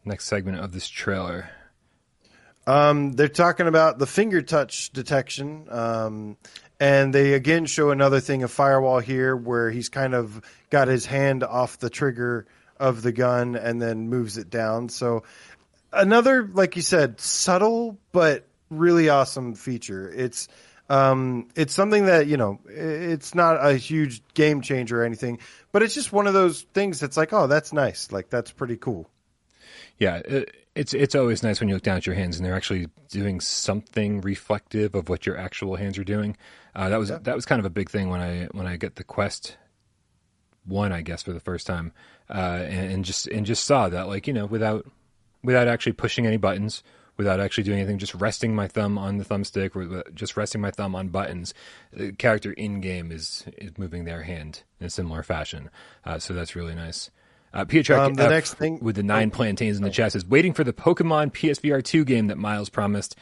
next segment of this trailer. Um, they're talking about the finger touch detection, um, and they again show another thing of firewall here, where he's kind of got his hand off the trigger of the gun and then moves it down. So another, like you said, subtle but really awesome feature. It's um, it's something that you know, it's not a huge game changer or anything, but it's just one of those things that's like, oh, that's nice, like that's pretty cool. Yeah, it's it's always nice when you look down at your hands and they're actually doing something reflective of what your actual hands are doing. Uh, that was that was kind of a big thing when I when I get the Quest one, I guess, for the first time, uh, and, and just and just saw that like you know without without actually pushing any buttons, without actually doing anything, just resting my thumb on the thumbstick, or just resting my thumb on buttons. The character in game is is moving their hand in a similar fashion, uh, so that's really nice. Uh, Um, the F next thing- with the nine plantains in the chest is waiting for the Pokemon PSVR two game that Miles promised.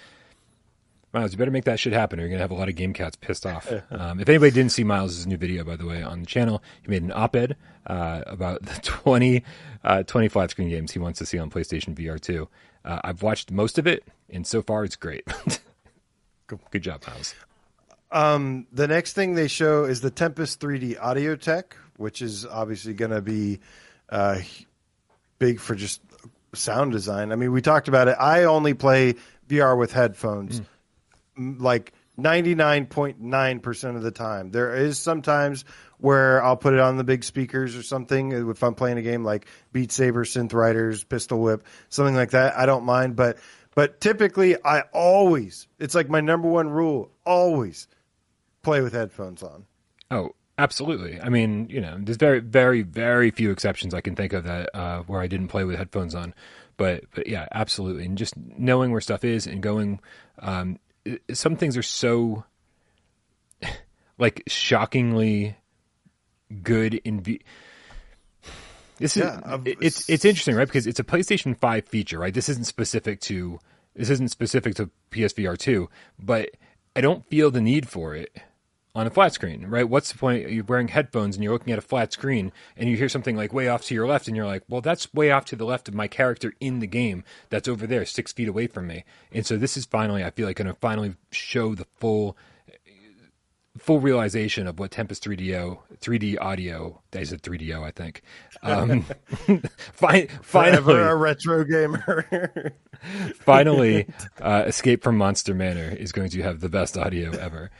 Miles, you better make that shit happen, or you're gonna have a lot of game cats pissed off. (laughs) Um, if anybody didn't see Miles' new video, by the way, on the channel, he made an op-ed uh, about the (laughs) 20, uh, 20 flat screen games he wants to see on PlayStation VR two. Uh, I've watched most of it, and so far it's great. (laughs) good, good job, Miles. Um, the next thing they show is the Tempest 3D audio tech, which is obviously going to be uh, big for just sound design. I mean, we talked about it. I only play VR with headphones, m like 99.9% of the time. There is sometimes where I'll put it on the big speakers or something if I'm playing a game like Beat Saber, Synth Riders, Pistol Whip, something like that. I don't mind, but but typically I always it's like my number one rule, always play with headphones on. Oh, absolutely. I mean, you know, there's very, very, very few exceptions I can think of that uh, where I didn't play with headphones on. But, but yeah, absolutely. And just knowing where stuff is and going, um, some things are so (sighs) like shockingly good in V. This is Yeah, it- it's it's interesting, right? Because it's a PlayStation Five feature, right? This isn't specific to this isn't specific to PSVR two, but I don't feel the need for it on a flat screen, right? What's the point? You're wearing headphones and you're looking at a flat screen and you hear something like way off to your left, and you're like, well, that's way off to the left of my character in the game that's over there, six feet away from me. And so this is finally, I feel like, going to finally show the full full realization of what Tempest 3DO 3D audio. I said 3DO, I think. Um, (laughs) fi- Forever a finally, retro gamer. (laughs) finally, uh, Escape from Monster Manor is going to have the best audio ever.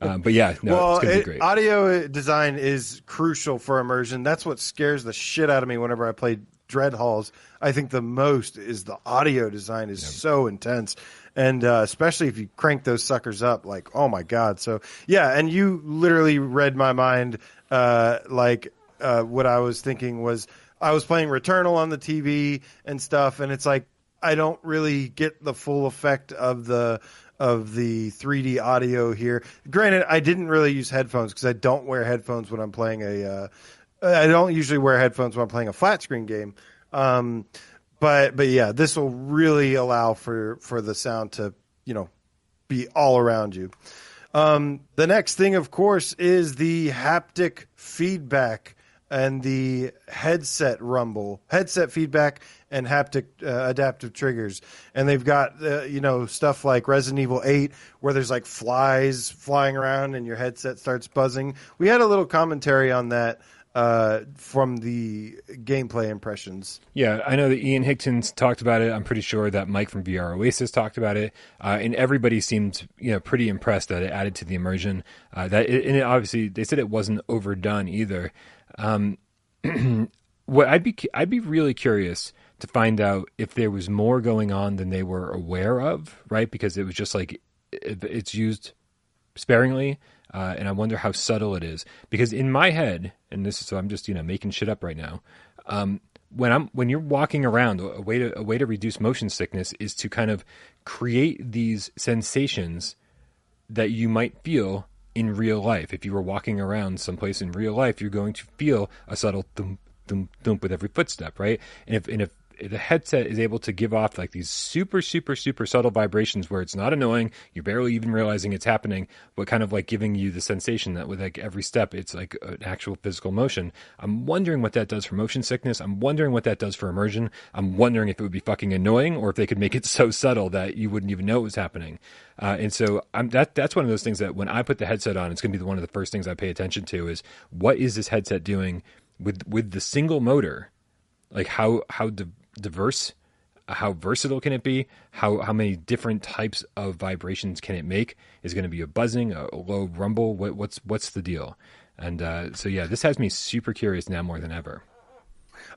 Um, but yeah, no, well, it's going to be great. audio design is crucial for immersion. That's what scares the shit out of me whenever I play Dread Halls. I think the most is the audio design is so intense. And uh, especially if you crank those suckers up, like, oh my God. So, yeah, and you literally read my mind. Uh, like, uh, what I was thinking was I was playing Returnal on the TV and stuff, and it's like, I don't really get the full effect of the of the 3D audio here. Granted, I didn't really use headphones because I don't wear headphones when I'm playing a. Uh, I don't usually wear headphones when I'm playing a flat screen game. Um, but but yeah, this will really allow for for the sound to you know be all around you. Um, the next thing, of course, is the haptic feedback and the headset rumble, headset feedback and haptic uh, adaptive triggers. And they've got uh, you know stuff like Resident Evil 8 where there's like flies flying around and your headset starts buzzing. We had a little commentary on that uh, from the gameplay impressions. Yeah, I know that Ian Higton's talked about it. I'm pretty sure that Mike from VR Oasis talked about it, uh, and everybody seemed you know pretty impressed that it added to the immersion. Uh, that it, and it obviously they said it wasn't overdone either. Um, (clears throat) what I'd be I'd be really curious to find out if there was more going on than they were aware of, right? Because it was just like it, it's used sparingly uh, and I wonder how subtle it is because in my head, and this is so I'm just you know making shit up right now. Um, when I'm when you're walking around, a way to a way to reduce motion sickness is to kind of create these sensations that you might feel in real life. If you were walking around someplace in real life, you're going to feel a subtle thump thump thump with every footstep, right? And if and if the headset is able to give off like these super super super subtle vibrations where it's not annoying you're barely even realizing it's happening but kind of like giving you the sensation that with like every step it's like an actual physical motion. I'm wondering what that does for motion sickness. I'm wondering what that does for immersion. I'm wondering if it would be fucking annoying or if they could make it (laughs) so subtle that you wouldn't even know it was happening. Uh, and so I'm, that that's one of those things that when i put the headset on it's going to be one of the first things i pay attention to is what is this headset doing with with the single motor? Like how how di- diverse how versatile can it be? How how many different types of vibrations can it make? Is going to be a buzzing a, low rumble? What, what's what's the deal? And uh, so yeah this has me super curious now more than ever.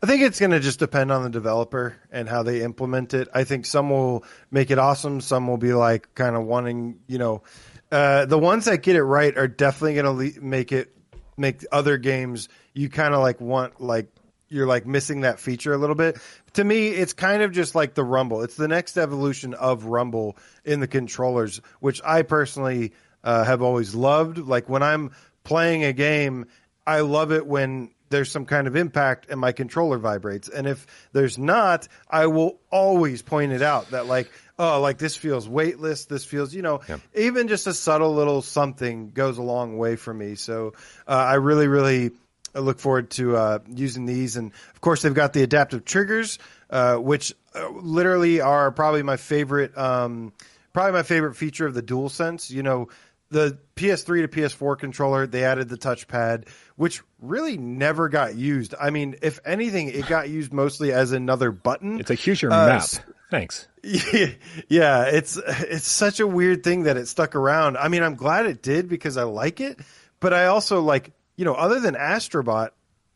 I think it's going to just depend on the developer and how they implement it. I think some will make it awesome. Some will be like kind of wanting, you know, uh, the ones that get it right are definitely going to le- make it make other games you kind of like want like you're like missing that feature a little bit. To me, it's kind of just like the Rumble. It's the next evolution of Rumble in the controllers, which I personally uh, have always loved. Like when I'm playing a game, I love it when there's some kind of impact and my controller vibrates. And if there's not, I will always point it out that like, oh, like this feels weightless. This feels, you know, Yep. even just a subtle little something goes a long way for me. So uh, I really, really I look forward to uh, using these. And of course, they've got the adaptive triggers, uh, which uh, literally are probably my favorite, um, probably my favorite feature of the DualSense. You know, the PS3 to PS4 controller, they added the touchpad, which really never got used. I mean, if anything, it got used mostly as another button. it's a your Uh, map thanks Yeah, (laughs) yeah, it's it's such a weird thing that it stuck around. I mean, I'm glad it did because I like it, but I also like, you know, other than Astrobot,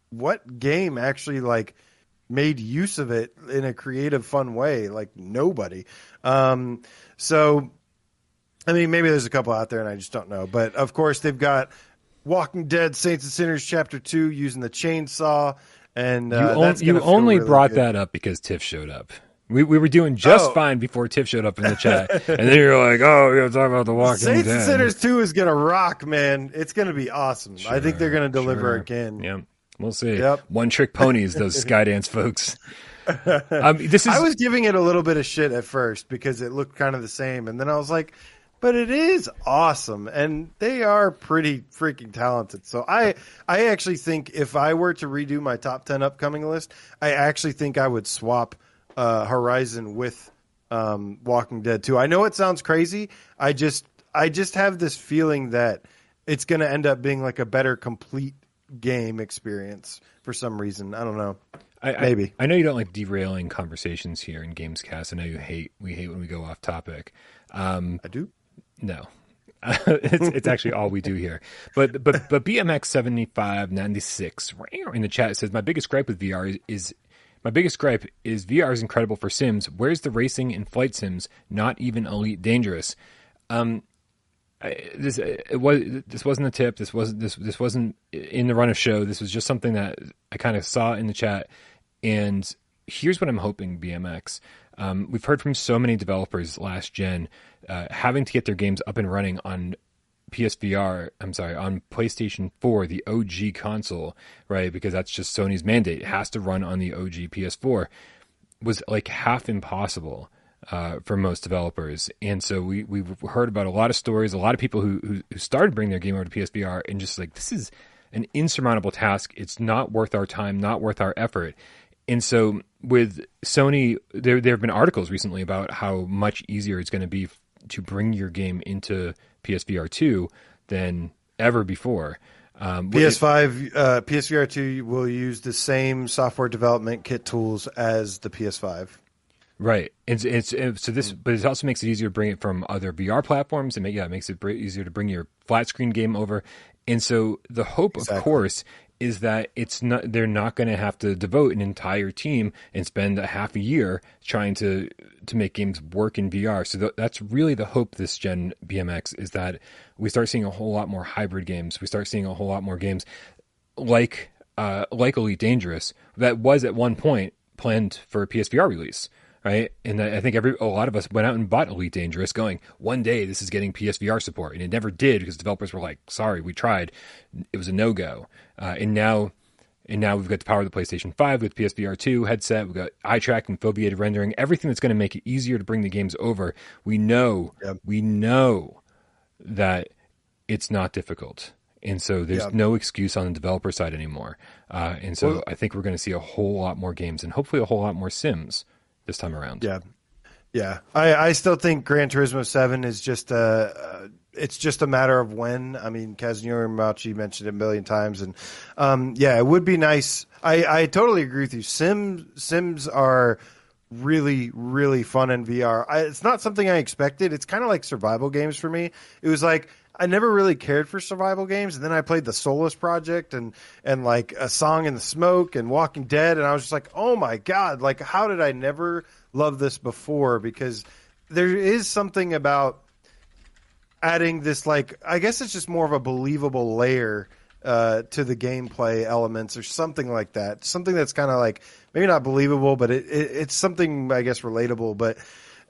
what game actually like made use of it in a creative fun way? Like nobody. Um so I mean, maybe there's a couple out there and I just don't know. But of course, they've got Walking Dead Saints and Sinners Chapter 2 using the chainsaw and uh, you, on- you only really brought good. that up because tiff showed up we, we were doing just Oh. fine before Tiff showed up in the chat, and then you're like, "Oh, we're gonna talk about the Walking Saints Dead." and Sinners 2 is going to rock, man. It's going to be awesome. I think they're going to deliver Sure. again. Yeah, we'll see. Yep. One trick ponies, those (laughs) Skydance folks. Um, this is I was giving it a little bit of shit at first because it looked kind of the same. And then I was like, but it is awesome. And they are pretty freaking talented. So I, I actually think if I were to redo my top 10 upcoming list, I actually think I would swap uh, Horizon with um, Walking Dead 2. I know it sounds crazy. I just, I just have this feeling that it's going to end up being like a better complete game experience for some reason. I don't know. I, I- maybe. I, know you don't like derailing conversations here in Gamescast. I know you hate we hate when we go off topic. Um, I do. no. (laughs) it's, it's actually all we do here, but but but BMX seventy five ninety six in the chat says my biggest gripe with VR is, is my biggest gripe is VR is incredible for Sims. Where's the racing in flight sims? Not even Elite Dangerous. Um, I, this it was this wasn't a tip. This wasn't this this wasn't in the run of show. This was just something that I kind of saw in the chat. And here's what I'm hoping BMX. Um, we've heard from so many developers last gen uh, having to get their games up and running on PSVR. I'm sorry, on PlayStation 4, the OG console, right? Because that's just Sony's mandate. It has to run on the OG PS4. Was like half impossible uh, for most developers. And so we we've heard about a lot of stories, a lot of people who who, who started bringing their game over to PSVR and just like this is an insurmountable task. It's not worth our time, not worth our effort. And so with Sony, there there have been articles recently about how much easier it's going to be to bring your game into PSVR two than ever before. Um, PS5, uh, PSVR 2 will use the same software development kit tools as the PS5. Right. and, it's, it's so this, but it also makes it easier to bring it from other VR platforms. And yeah, it makes it easier to bring your flat screen game over. And so the hope, exactly. of course, is that it's not they're not going to have to devote an entire team and spend a half a year trying to to make games work in VR. So th- that's really the hope this gen BMX is that we start seeing a whole lot more hybrid games. We start seeing a whole lot more games like uh, like Elite Dangerous that was at one point planned for a PSVR release right? And I think every a lot of us went out and bought Elite Dangerous, going one day this is getting PSVR support, and it never did because developers were like, "Sorry, we tried, it was a no go." Uh, and now, and now we've got the power of the PlayStation Five with PSVR two headset. We've got eye tracking, foveated rendering, everything that's going to make it easier to bring the games over. We know, yep. we know that it's not difficult. And so there's yep. no excuse on the developer side anymore. Uh, and so well, I think we're going to see a whole lot more games and hopefully a whole lot more sims this time around. Yeah, yeah. I, I still think Gran Turismo Seven is just a. Uh, it's just a matter of when. I mean, Kazunori Yamauchi mentioned it a million times, and um, yeah, it would be nice. I, I totally agree with you. Sims Sims are really really fun in VR. I, it's not something I expected. It's kind of like survival games for me. It was like I never really cared for survival games, and then I played the Solus Project and and like a Song in the Smoke and Walking Dead, and I was just like, oh my god, like how did I never love this before? Because there is something about adding this like I guess it's just more of a believable layer uh, to the gameplay elements or something like that. Something that's kind of like maybe not believable, but it, it, it's something I guess relatable. But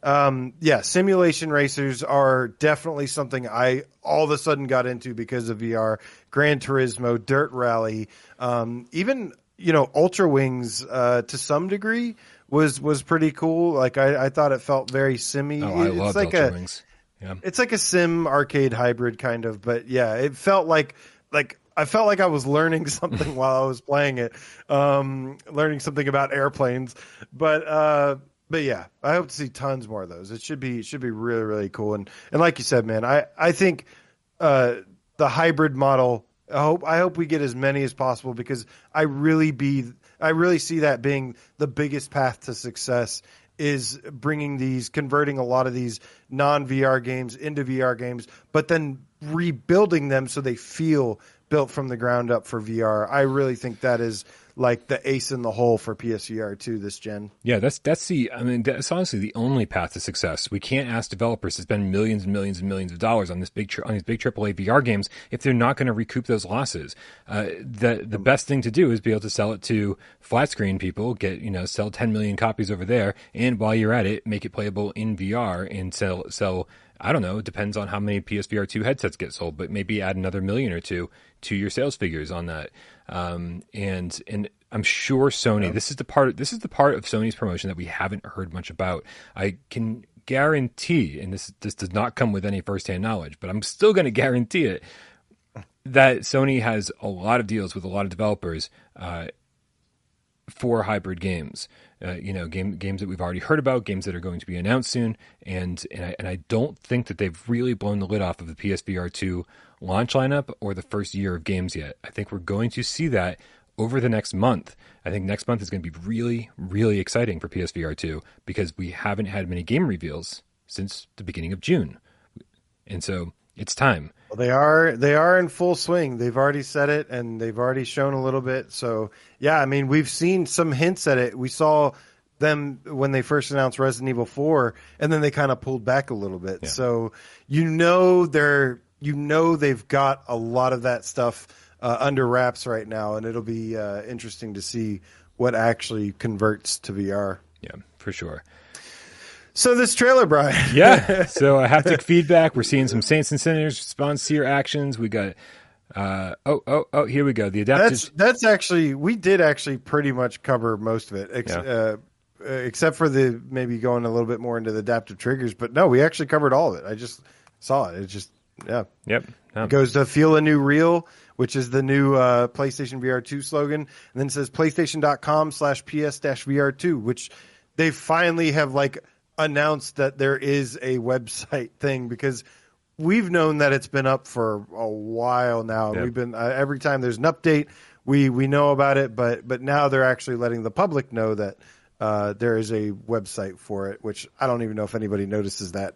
um, yeah, simulation racers are definitely something I all of a sudden got into because of VR. Gran Turismo, Dirt Rally, um, even you know Ultrawings uh, to some degree was was pretty cool. Like I, I thought it felt very simmy. Oh, I it's love like Ultra a, Wings. Yeah. It's like a sim arcade hybrid kind of, but yeah, it felt like like I felt like I was learning (laughs) something while I was playing it, um, learning something about airplanes. But uh, but yeah, I hope to see tons more of those. It should be it should be really really cool. And and like you said, man, I I think uh, the hybrid model. I hope I hope we get as many as possible because I really be I really see that being the biggest path to success is bringing these converting a lot of these non VR games into VR games, but then rebuilding them so they feel built from the ground up for VR. I really think that is like the ace in the hole for PSVR 2 this gen. Yeah, that's that's the I mean that's honestly the only path to success. We can't ask developers to spend millions and millions and millions of dollars on this big on these big AAA VR games if they're not going to recoup those losses. Uh, the the best thing to do is be able to sell it to flat screen people, get you know sell 10 million copies over there, and while you're at it, make it playable in VR and sell sell I don't know. It depends on how many PSVR two headsets get sold, but maybe add another million or two to your sales figures on that. Um, and and I'm sure Sony. Yeah. This is the part. This is the part of Sony's promotion that we haven't heard much about. I can guarantee, and this this does not come with any firsthand knowledge, but I'm still going to guarantee it that Sony has a lot of deals with a lot of developers uh, for hybrid games uh, you know, game, games that we've already heard about, games that are going to be announced soon, and and I, and I don't think that they've really blown the lid off of the PSVR two launch lineup or the first year of games yet. I think we're going to see that over the next month. I think next month is going to be really, really exciting for PSVR 2 because we haven't had many game reveals since the beginning of June. And so it's time. Well, they are they are in full swing. They've already said it and they've already shown a little bit. So yeah, I mean we've seen some hints at it. We saw them when they first announced Resident Evil 4 and then they kind of pulled back a little bit. Yeah. So you know they're you know they've got a lot of that stuff uh, under wraps right now and it'll be uh, interesting to see what actually converts to VR. Yeah, for sure. So this trailer, Brian. (laughs) yeah. (laughs) So uh, haptic feedback. We're seeing some Saints and Sinners response to your actions. We got. Uh, oh, oh, oh! Here we go. The adaptive. That's that's actually we did actually pretty much cover most of it. Ex- yeah. uh, uh, except for the maybe going a little bit more into the adaptive triggers. But no, we actually covered all of it. I just saw it. It just yeah. Yep. It goes to feel a new real, which is the new uh, PlayStation VR two slogan, and then it says PlayStation.com slash PS dash VR two, which they finally have like announced that there is a website (laughs) thing because we've known that it's been up for a while now. Yep. We've been uh, every time there's an update, we we know about it, but but now they're actually letting the public know that uh, there is a website for it, which I don't even know if anybody notices that,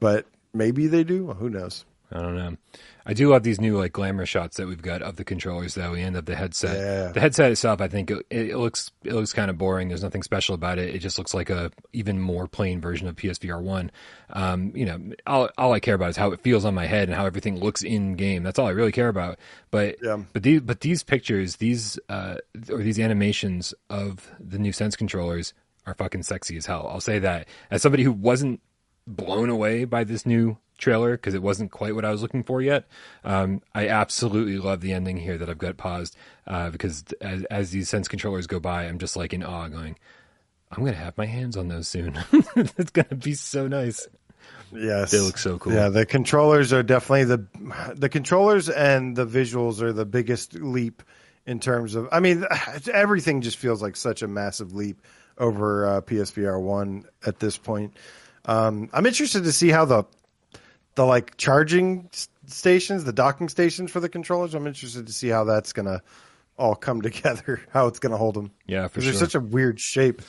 but maybe they do. Well, Who knows? I don't know. I do love these new like glamour shots that we've got of the controllers though and of the headset. Yeah. The headset itself, I think it, it looks it looks kind of boring. There's nothing special about it. It just looks like a even more plain version of PSVR one. Um, you know, all, all I care about is how it feels on my head and how everything looks in game. That's all I really care about. But Yeah. but these but these pictures, these uh, or these animations of the new Sense controllers are fucking sexy as hell. I'll say that as somebody who wasn't blown away by this new trailer because it wasn't quite what I was looking for yet. Um, I absolutely love the ending here that I've got paused uh, because as, as these sense controllers go by, I'm just like in awe, going, "I'm gonna have my hands on those soon. (laughs) it's gonna be so nice." Yes, They look so cool. Yeah, the controllers are definitely the the controllers and the visuals are the biggest leap in terms of. I mean, (sighs) everything just feels like such a massive leap over uh, PSVR one at this point. Um, I'm interested to see how the the like charging stations, the docking stations for the controllers. I'm interested to see how that's gonna all come (laughs) together. How it's gonna hold them. Yeah, for sure. they're such a weird shape.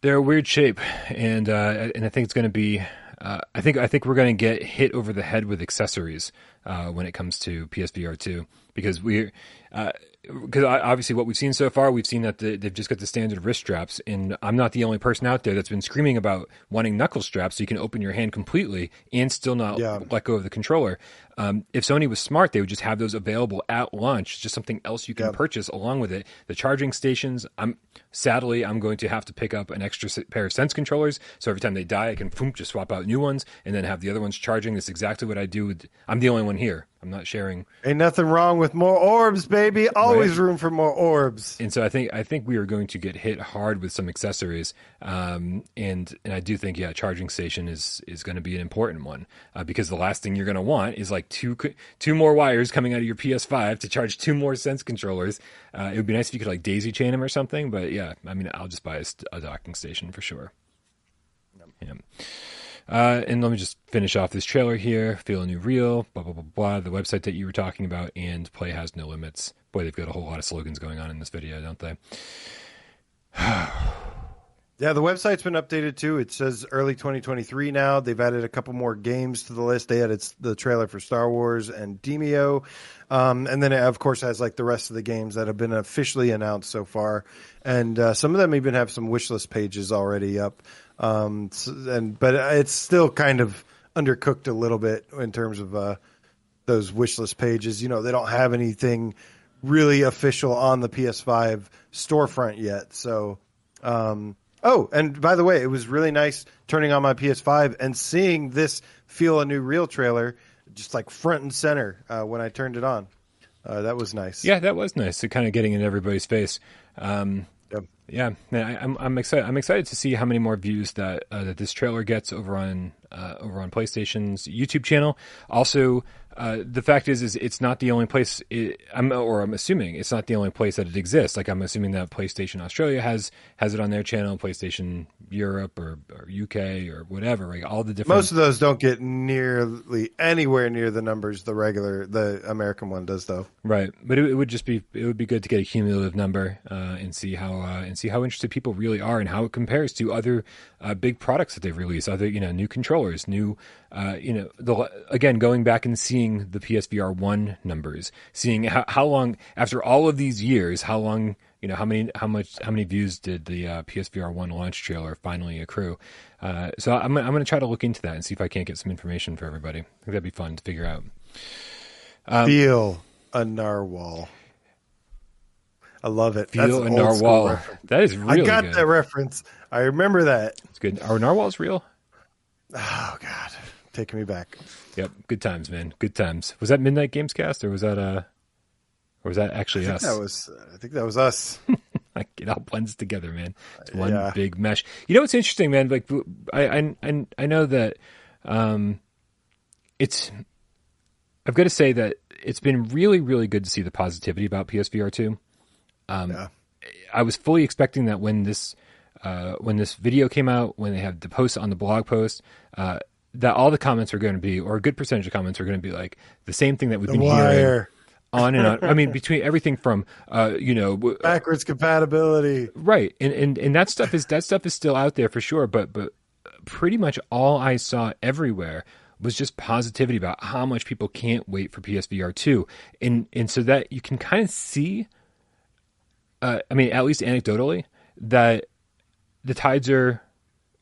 they're a weird shape, and uh, and I think it's going to be. Uh, I think I think we're going to get hit over the head with accessories uh, when it comes to PSVR two because we because obviously what we've seen so far we've seen that the, they've just got the standard wrist straps and I'm not the only person out there that's been screaming about wanting knuckle straps so you can open your hand completely and still not Yeah. let go of the controller. Um, if Sony was smart, they would just have those available at launch, just something else you can Yeah. purchase along with it. The charging stations, I'm sadly I'm going to have to pick up an extra pair of Sense controllers, so every time they die, I can boom, just swap out new ones and then have the other ones charging. That's exactly what I do. With, I'm the only one here. I'm not sharing, Ain't nothing wrong with more orbs, baby. Maybe always room for more orbs. and so I think I think we are going to get hit hard with some accessories, um, and and I do think yeah, charging station is is going to be an important one uh, because the last thing you're going to want is like two two more wires coming out of your PS5 to charge two more Sense controllers. Uh, it would be nice if you could like daisy chain them or something, but yeah, I mean I'll just buy a, a docking station for sure. Yeah. Uh, and let me just finish off this trailer here. Feel a new real, blah, blah, blah, blah. The website that you were talking about, and play has no limits. Boy, they've got a whole lot of slogans going on in this video, don't they? (sighs) (sighs) Yeah, the website's been updated too. It says early 2023 now. They've added a couple more games to the list. They added the trailer for Star Wars and Demeo. Um, and then it, of course, has like the rest of the games that have been officially announced so far. And uh, some of them even have some wish list pages already up. Um, and But it's still kind of undercooked a little bit in terms of uh, those wish list pages. You know, they don't have anything really official on the PS5 storefront yet. So. Um, oh, and by the way, it was really nice turning on my PS5 and seeing this Feel a New Real trailer just like front and center uh, when I turned it on. Uh, that was nice. Yeah, that was nice. So kind of getting in everybody's face. Um, Yep. yeah, man, I, I'm I'm excited. I'm excited to see how many more views that uh, that this trailer gets over on uh, over on PlayStation's YouTube channel. Also, uh, the fact is, is it's not the only place. It, I'm or I'm assuming it's not the only place that it exists. Like I'm assuming that PlayStation Australia has has it on their channel, PlayStation Europe or, or UK or whatever. Like all the different. Most of those don't get nearly anywhere near the numbers the regular, the American one does, though. Right, but it, it would just be it would be good to get a cumulative number uh, and see how uh, and see how interested people really are and how it compares to other uh, big products that they've released, other you know new controllers, new uh, you know the again going back and seeing the PSVR one numbers, seeing how, how long after all of these years, how long you know how many how much how many views did the uh, PSVR one launch trailer finally accrue? Uh, so I'm I'm going to try to look into that and see if I can't get some information for everybody. I think that'd be fun to figure out. Um, Feel a narwhal. I love it. That's Feel a old school narwhal. That is really I got good. that reference. I remember that. It's good. Are narwhals real? Oh God, taking me back. Yep. Good times, man. Good times. Was that Midnight Gamescast or was that uh or was that actually I think us? that was. I think that was us. (laughs) like it all blends together, man. It's one Yeah. big mesh. You know what's interesting, man? Like I I I, I know that um, it's. I've got to say that it's been really really good to see the positivity about PSVR two. Um, Yeah. I was fully expecting that when this uh, when this video came out, when they had the post on the blog post, uh, that all the comments are going to be, or a good percentage of comments are going to be like the same thing that we've The been hearing on and on. I mean, between everything from uh, you know, w- backwards compatibility. right, and, and and that stuff is that stuff is still out there for sure. But but pretty much all I saw everywhere was just positivity about how much people can't wait for PSVR two, and and so that you can kind of see. Uh, I mean, at least anecdotally, that the tides are uh,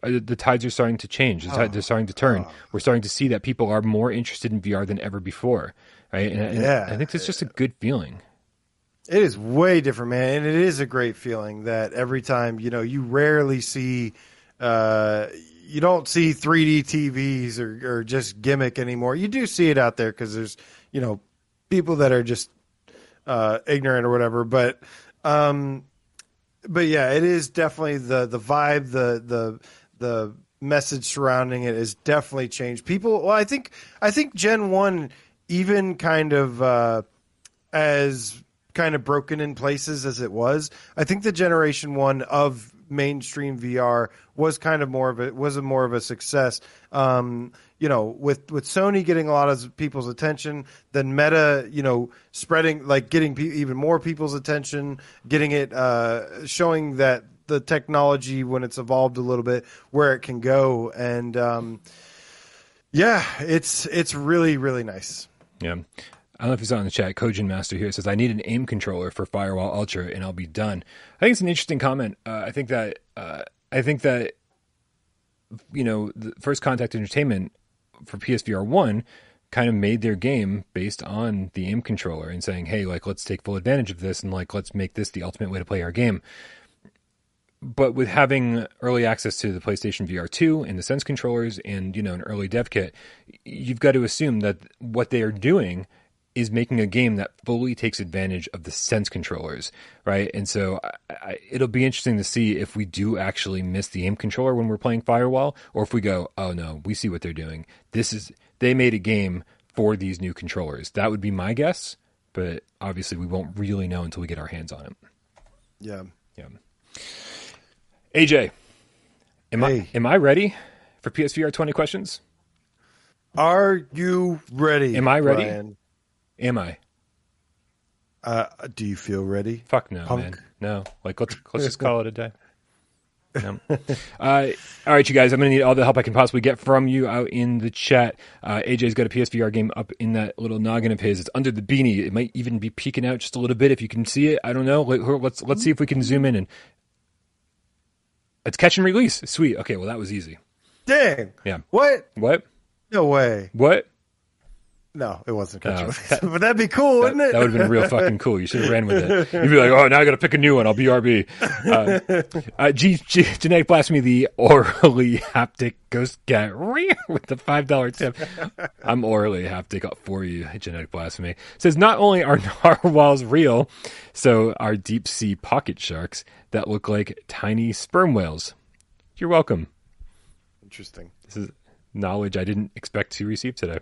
the tides are starting to change. The tide, they're starting to turn. We're starting to see that people are more interested in VR than ever before, right? And, Yeah. I think it's just a good feeling. It is way different, man, and it is a great feeling that every time you know you rarely see, uh, you don't see 3D TVs or, or just gimmick anymore. You do see it out there because there's you know people that are just uh, ignorant or whatever, but um, but yeah, it is definitely the the vibe, the the the message surrounding it has definitely changed. People, well, I think I think Gen One even kind of uh, as kind of broken in places as it was. I think the Generation One of mainstream VR was kind of more of a was a more of a success. Um, you know, with with Sony getting a lot of people's attention, then Meta, you know, spreading like getting pe- even more people's attention, getting it uh, showing that the technology when it's evolved a little bit where it can go and um, yeah, it's it's really really nice. Yeah. I don't know if you saw in the chat, Kojin Master here says, I need an aim controller for Firewall Ultra and I'll be done. I think it's an interesting comment. Uh, I think that, uh, I think that, you know, the First Contact Entertainment for PSVR 1 kind of made their game based on the aim controller and saying, hey, like, let's take full advantage of this and, like, let's make this the ultimate way to play our game. But with having early access to the PlayStation VR 2 and the Sense controllers and, you know, an early dev kit, you've got to assume that what they are doing is making a game that fully takes advantage of the sense controllers, right? And so I, I, it'll be interesting to see if we do actually miss the aim controller when we're playing Firewall, or if we go, oh no, we see what they're doing. This is they made a game for these new controllers. That would be my guess, but obviously we won't really know until we get our hands on it. Yeah. Yeah. AJ, am I am I ready for PSVR twenty questions? Are you ready? Am I ready? Brian? Am I? Uh, do you feel ready? Fuck no, Punk. man. No. Like let's let's just call it a day. (laughs) No. Uh, all right, you guys. I'm gonna need all the help I can possibly get from you out in the chat. Uh, AJ's got a PSVR game up in that little noggin of his. It's under the beanie. It might even be peeking out just a little bit if you can see it. I don't know. Let, let's let's see if we can zoom in and. It's catch and release. Sweet. Okay. Well, that was easy. Dang. Yeah. What? What? No way. What? No, it wasn't No. catch (laughs) but that'd be cool, That, wouldn't it? that would have been real fucking cool. You should have ran with it. You'd be like, oh, now I got to pick a new one. I'll BRB. Uh, (laughs) uh, G, G, Genetic Blasphemy, the orally haptic ghost cat (laughs) with the $5 tip. I'm orally haptic for you, Genetic Blasphemy. Says, not only are narwhals real, so are deep sea pocket sharks that look like tiny sperm whales. You're welcome. Interesting. This is knowledge I didn't expect to receive today.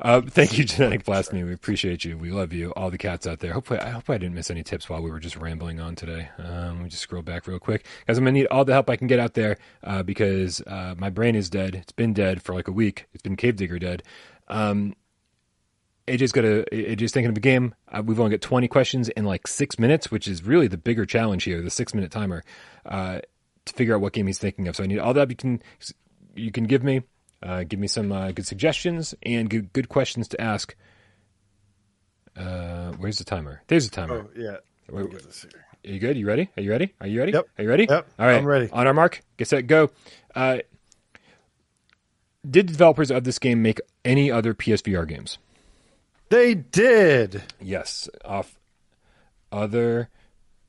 Uh, thank you, Genetic Blasphemy. We appreciate you. We love you. All the cats out there. Hopefully, I hope I didn't miss any tips while we were just rambling on today. Um, let me just scroll back real quick, guys. I'm gonna need all the help I can get out there uh, because uh, my brain is dead. It's been dead for like a week. It's been cave digger dead. Um, AJ's got a AJ's thinking of a game. Uh, we've only got 20 questions in like six minutes, which is really the bigger challenge here, the six minute timer, uh, to figure out what game he's thinking of. So I need all that you can you can give me. Uh, give me some uh, good suggestions and good, good questions to ask. Uh, where's the timer? There's the timer. Oh yeah. Wait, wait. at this here. Are you good? You ready? Are you ready? Are you ready? Yep. Are you ready? Yep. All right. I'm ready. On our mark, get set, go. Uh, did developers of this game make any other PSVR games? They did. Yes, off other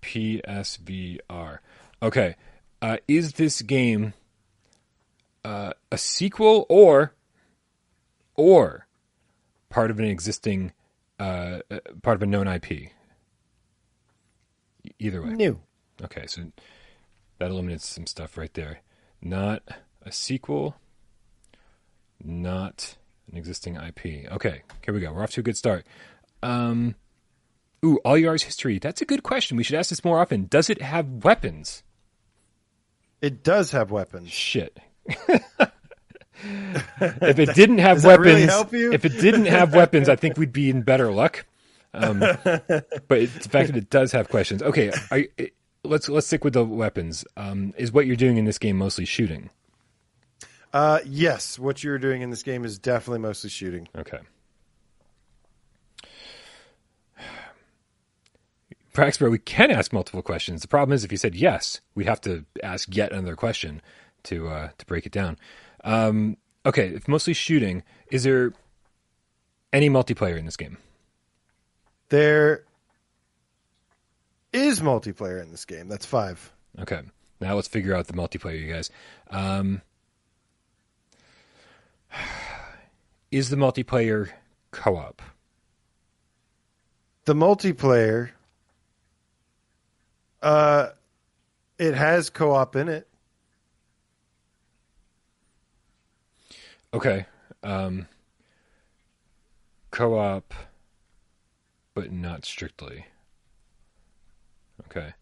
PSVR. Okay, uh, is this game a sequel or or part of an existing uh, uh, part of a known IP? Either way. New. Okay, so that eliminates some stuff right there. Not a sequel, not an existing IP. Okay, here we go. We're off to a good start. Um, ooh, All Yours History. That's a good question. We should ask this more often. Does it have weapons? It does have weapons. Shit. If it (laughs) didn't have weapons, really if it didn't have weapons, I think we'd be in better luck. Um, (laughs) but it's the fact that it does have questions. Okay, I, it, let's let's stick with the weapons. Um, is what you're doing in this game mostly shooting? Uh, yes, what you're doing in this game is definitely mostly shooting. Okay. Praxbro, we can ask multiple questions. The problem is, if you said yes, we'd have to ask yet another question to uh, to break it down. Um, okay, if mostly shooting, is there any multiplayer in this game? There is multiplayer in this game. That's five. Okay, now let's figure out the multiplayer, you guys. Um, (sighs) is the multiplayer co-op? The multiplayer, uh, it has co-op in it. Okay. Um, co-op, but not strictly. Okay.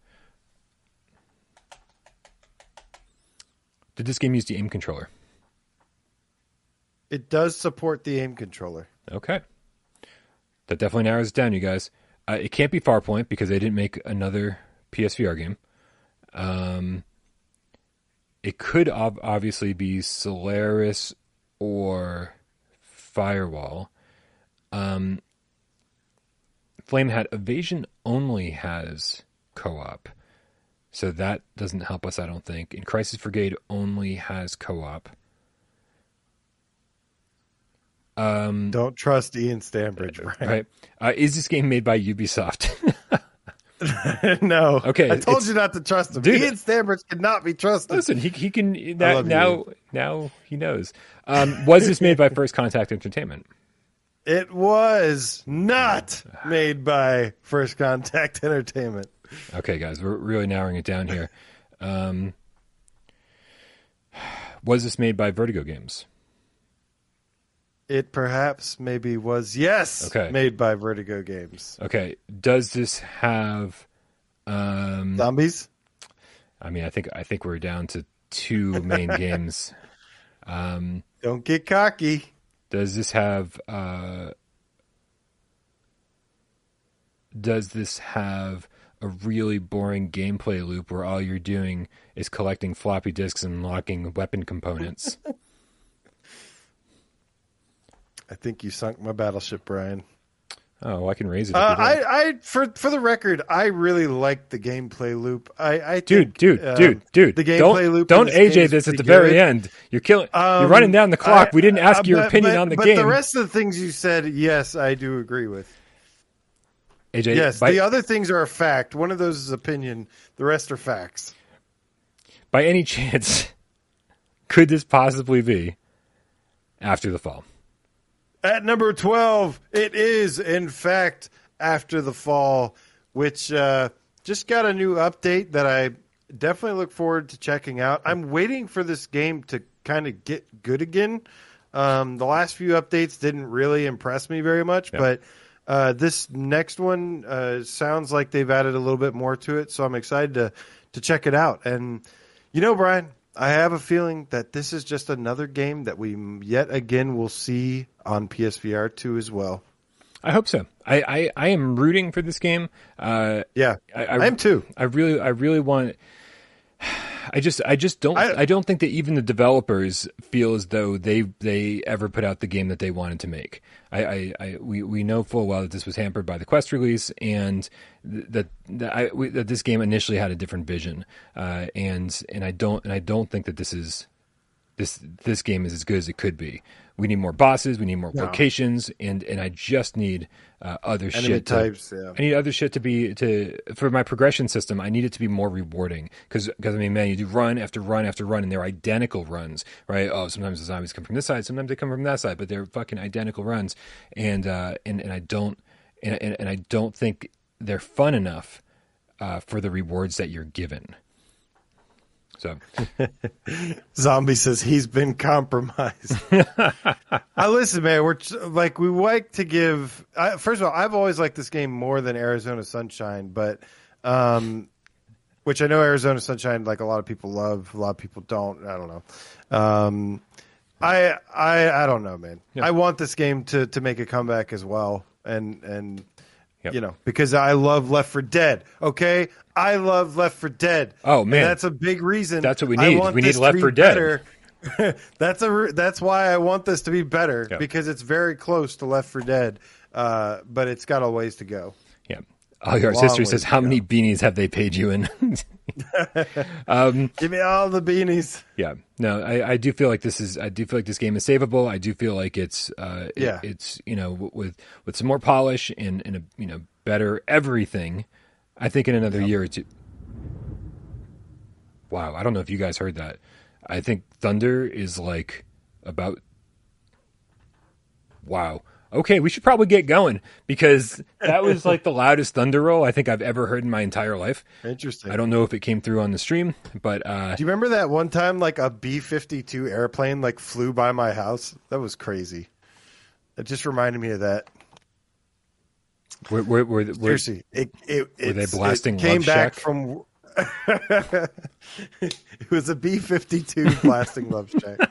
Did this game use the aim controller? It does support the aim controller. Okay. That definitely narrows it down, you guys. Uh, it can't be Farpoint because they didn't make another PSVR game. Um, it could ob- obviously be Solaris or Firewall. Um, Flame Hat Evasion only has co-op, so that doesn't help us. I don't think. And Crisis Brigade only has co-op. Um, Don't trust Ian Stambridge, Brian. right? Uh, is this game made by Ubisoft? (laughs) (laughs) no. Okay, I told you not to trust him. Dude. Ian Stambridge cannot be trusted. Listen, he he can I now you, now now he knows. Um, was this made by First Contact Entertainment? It was not made by First Contact Entertainment. Okay, guys, we're really narrowing it down here. Um, was this made by Vertigo Games? It perhaps maybe was yes Okay. made by Vertigo Games. Okay, does this have? Um, Zombies? I mean, I think I think we're down to two main (laughs) games. Um, Don't get cocky. Does this have uh does this have a really boring gameplay loop where all you're doing is collecting floppy disks and unlocking weapon components? (laughs) I think you sunk my battleship, Brian. oh, I can raise it. Uh. I, I, for for the record, I really like the gameplay loop. I, I Dude, think, dude, um, dude, dude! the gameplay don't loop. don't this AJ this at the very good. end. You're killing. you're Um, running down the clock. I- we didn't ask uh, your but- opinion but- on the but game. the rest of the things you said, yes, I do agree with. AJ, Yes, by, the other things are a fact. One of those is opinion. The rest are facts. by any (laughs) chance, could this possibly be after the fall? At number 12, it is, in fact, After the Fall, which uh, just got a new update that I definitely look forward to checking out. I'm waiting for this game to kind of get good again. Um, the last few updates didn't really impress me very much, Yeah. but uh, this next one uh, sounds like they've added a little bit more to it, so I'm excited to, to check it out. And, you know, Brian, I have a feeling that this is just another game that we yet again will see on PSVR 2 as well. I hope so. I, I, I am rooting for this game. Uh, Yeah, I, I, am too. I really, I really want. I just, I just don't. I, I- don't think that even the developers feel as though they they ever put out the game that they wanted to make. I, I, I we, we know full well that this was hampered by the Quest release, and th- that that, I, we, that this game initially had a different vision. Uh, and and I don't and I don't think that this is this this game is as good as it could be. We need more bosses. We need more locations, and and I just need uh, other Enemy shit. to- types, yeah. I need other shit to be to for my progression system. I need it to be more rewarding because I mean, man, you do run after run after run, and they're identical runs, right? Oh, sometimes the zombies come from this side, sometimes they come from that side, but they're fucking identical runs, and uh, and and I don't and and, and I don't think they're fun enough uh, for the rewards that you're given. So, (laughs) Zombie says he's been compromised. I (laughs) listen, man. We're like we like to give. I, first of all, I've always liked this game more than Arizona Sunshine, but um, which I know Arizona Sunshine, like a lot of people love, a lot of people don't. I don't know. Um, I I I don't know, man. Yeah. I want this game to to make a comeback as well, and and Yep. you know because I love Left 4 Dead. Okay, I love Left 4 Dead. Oh, And man. that's a big reason. That's what we need. We need Left be 4 Dead. (laughs) that's a that's why I want this to be better Yep. because it's very close to Left 4 Dead, uh, but it's got a ways to go. Yeah. Oh, our sister says, "How many beanies have they paid you in?" (laughs) Give me all the beanies. Yeah, no, I, I do feel like this is. I do feel like this game is savable. I do feel like it's. Uh, it- Yeah. it's you know with with some more polish and and a you know better everything. I think in another year or two. Wow, I don't know if you guys heard that. I think thunder is like about. Wow. Okay, we should probably get going because that was like the loudest thunder roll I think I've ever heard in my entire life. Interesting. I don't know if it came through on the stream, but uh, Do you remember that one time like a B fifty two airplane like flew by my house? That was crazy. It just reminded me of that. we're, we're, we're, we're, Seriously, it it Were they blasting it came back Shack? from. It was a B fifty two blasting Love Shack.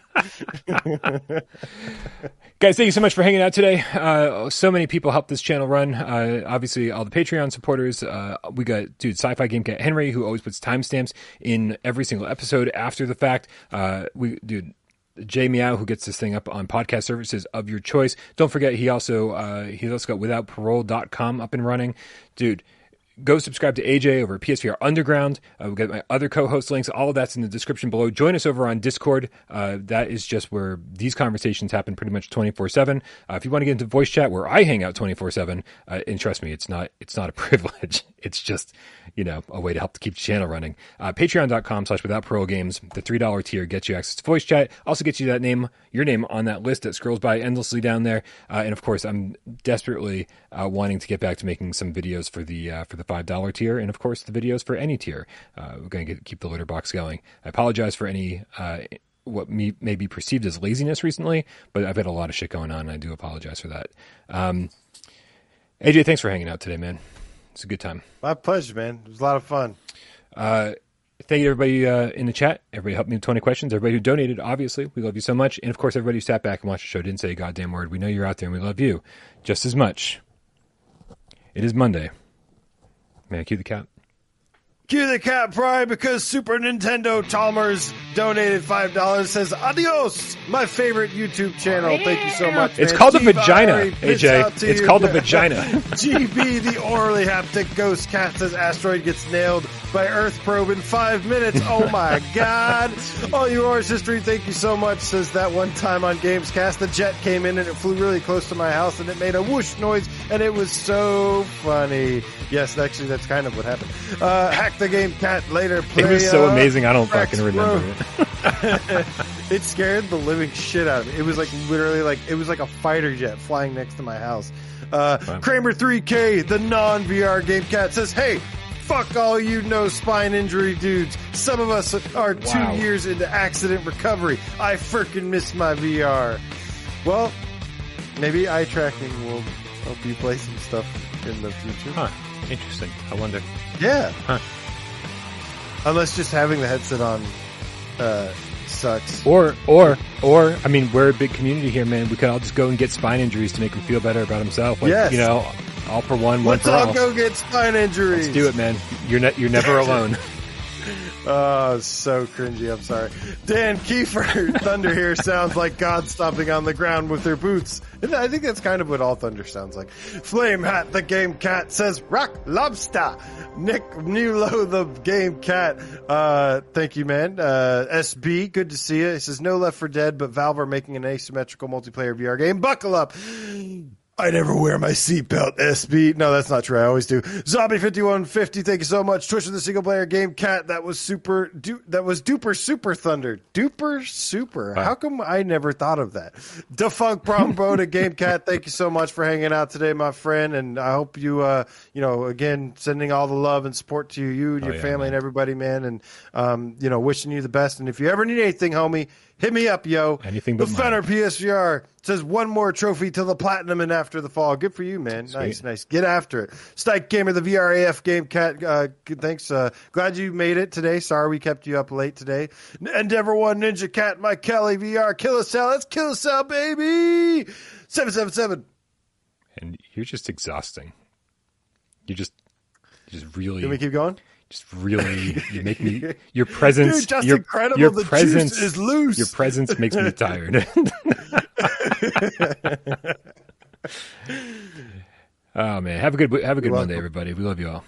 Guys, thank you so much for hanging out today. Uh, so many people helped this channel run. Uh, obviously, all the Patreon supporters. Uh, we got dude, Sci-Fi Game Cat Henry, who always puts timestamps in every single episode after the fact. Uh, we dude. Jay Meow, who gets this thing up on podcast services of your choice. Don't forget, he also uh, he's also got withoutparole.com up and running. Dude, go subscribe to AJ over at PSVR Underground. Uh, we've got my other co-host links. All of that's in the description below. Join us over on Discord. Uh, that is just where these conversations happen pretty much 24-7. Uh, if you want to get into voice chat where I hang out 24-7, uh, and trust me, it's not, it's not a (laughs) privilege. It's just, you know, a way to help to keep the channel running. Uh, Patreon.com slash without parole games. The $3 tier gets you access to voice chat. Also gets you that name, your name on that list that scrolls by endlessly down there. Uh, and of course, I'm desperately wanting to get back to making some videos for the for the five dollar tier, and of course the videos for any tier. Uh, we're going to keep the litter box going. I apologize for any. Uh, what me may be perceived as laziness recently, but I've had a lot of shit going on. And I do apologize for that. Um, AJ, thanks for hanging out today, man. It's a good time. My pleasure, man. It was a lot of fun. Uh, thank you, everybody uh, in the chat. Everybody helped me with 20 questions. Everybody who donated, obviously. We love you so much. And of course, everybody who sat back and watched the show didn't say a goddamn word. We know you're out there and we love you just as much. It is Monday. I cue the cat? Cue the cat pride because Super Nintendo Chalmers donated five dollars. Says adios, my favorite YouTube channel. Thank you so much. It's man. called a Steve vagina, Irie, peace out AJ. It's you. called the vagina. (laughs) GB, the orally haptic ghost cat says asteroid gets nailed by Earth probe in five minutes. Oh (laughs) my god! All you Horrors history, thank you so much. Says that one time on Gamescast, the jet came in and it flew really close to my house and it made a whoosh noise and it was so funny. Yes, actually, that's kind of what happened. Uh, hack the game cat later. Play, It was so uh, amazing. I don't Rex fucking remember it. (laughs) (laughs) It scared the living shit out of me. It was like literally like it was like a fighter jet flying next to my house. Uh. Kramer 3K, the non VR game cat says, "Hey, fuck all you no spine injury dudes. Some of us are two Wow. years into accident recovery. I frickin' miss my VR." Well, maybe eye tracking will help you play some stuff in the future. Huh. Interesting. I wonder. Yeah. Huh. Unless just having the headset on uh, sucks. Or, or, or, I mean, we're a big community here, man. We could all just go and get spine injuries to make him feel better about himself. Like, Yes. You know, all for one, one Let's for all all. go get spine injuries. Let's do it, man. You're not, you're never (laughs) alone. Oh, so cringy. I'm sorry. Dan Kiefer, (laughs) Thunder here sounds like God stomping on the ground with their boots. And I think that's kind of what all thunder sounds like. Flame Hat, the game cat says rock lobster. Nick Nulo, the game cat. Uh, thank you, man. Uh, SB, good to see you. He says no left for dead, but Valve are making an asymmetrical multiplayer VR game. Buckle up. I never wear my seatbelt, SB. No, that's not true. I always do. Zombie5150, thank you so much. Twitch the single player game cat. That was super, du- that was duper super thunder. Duper super. How come I never thought of that? Defunct Brombo (laughs) to game cat. Thank you so much for hanging out today, my friend. And I hope you, uh, you know, again, sending all the love and support to you, you and your yeah, family man. and everybody, man. And, um, you know, wishing you the best. And if you ever need anything, homie, hit me up, yo. Anything the but Fenner mine. PSVR says one more trophy to the platinum and after the fall. Good for you, man. Nice, nice. Get after it. Stike Gamer, the VRAF game cat. Uh, thanks. Uh, glad you made it today. Sorry we kept you up late today. Endeavor One Ninja Cat, Mike Kelly VR, Kill a Cell. Let's kill a cell, baby. Seven seven seven. And you're just exhausting. You just, you just really, Can we keep going? Just really, you make me. (laughs) Your presence, Dude, just your, incredible. Your The juice presence is loose. Your presence makes me tired. (laughs) (laughs) oh man, have a good have a good You're Monday, welcome. everybody. We love you all.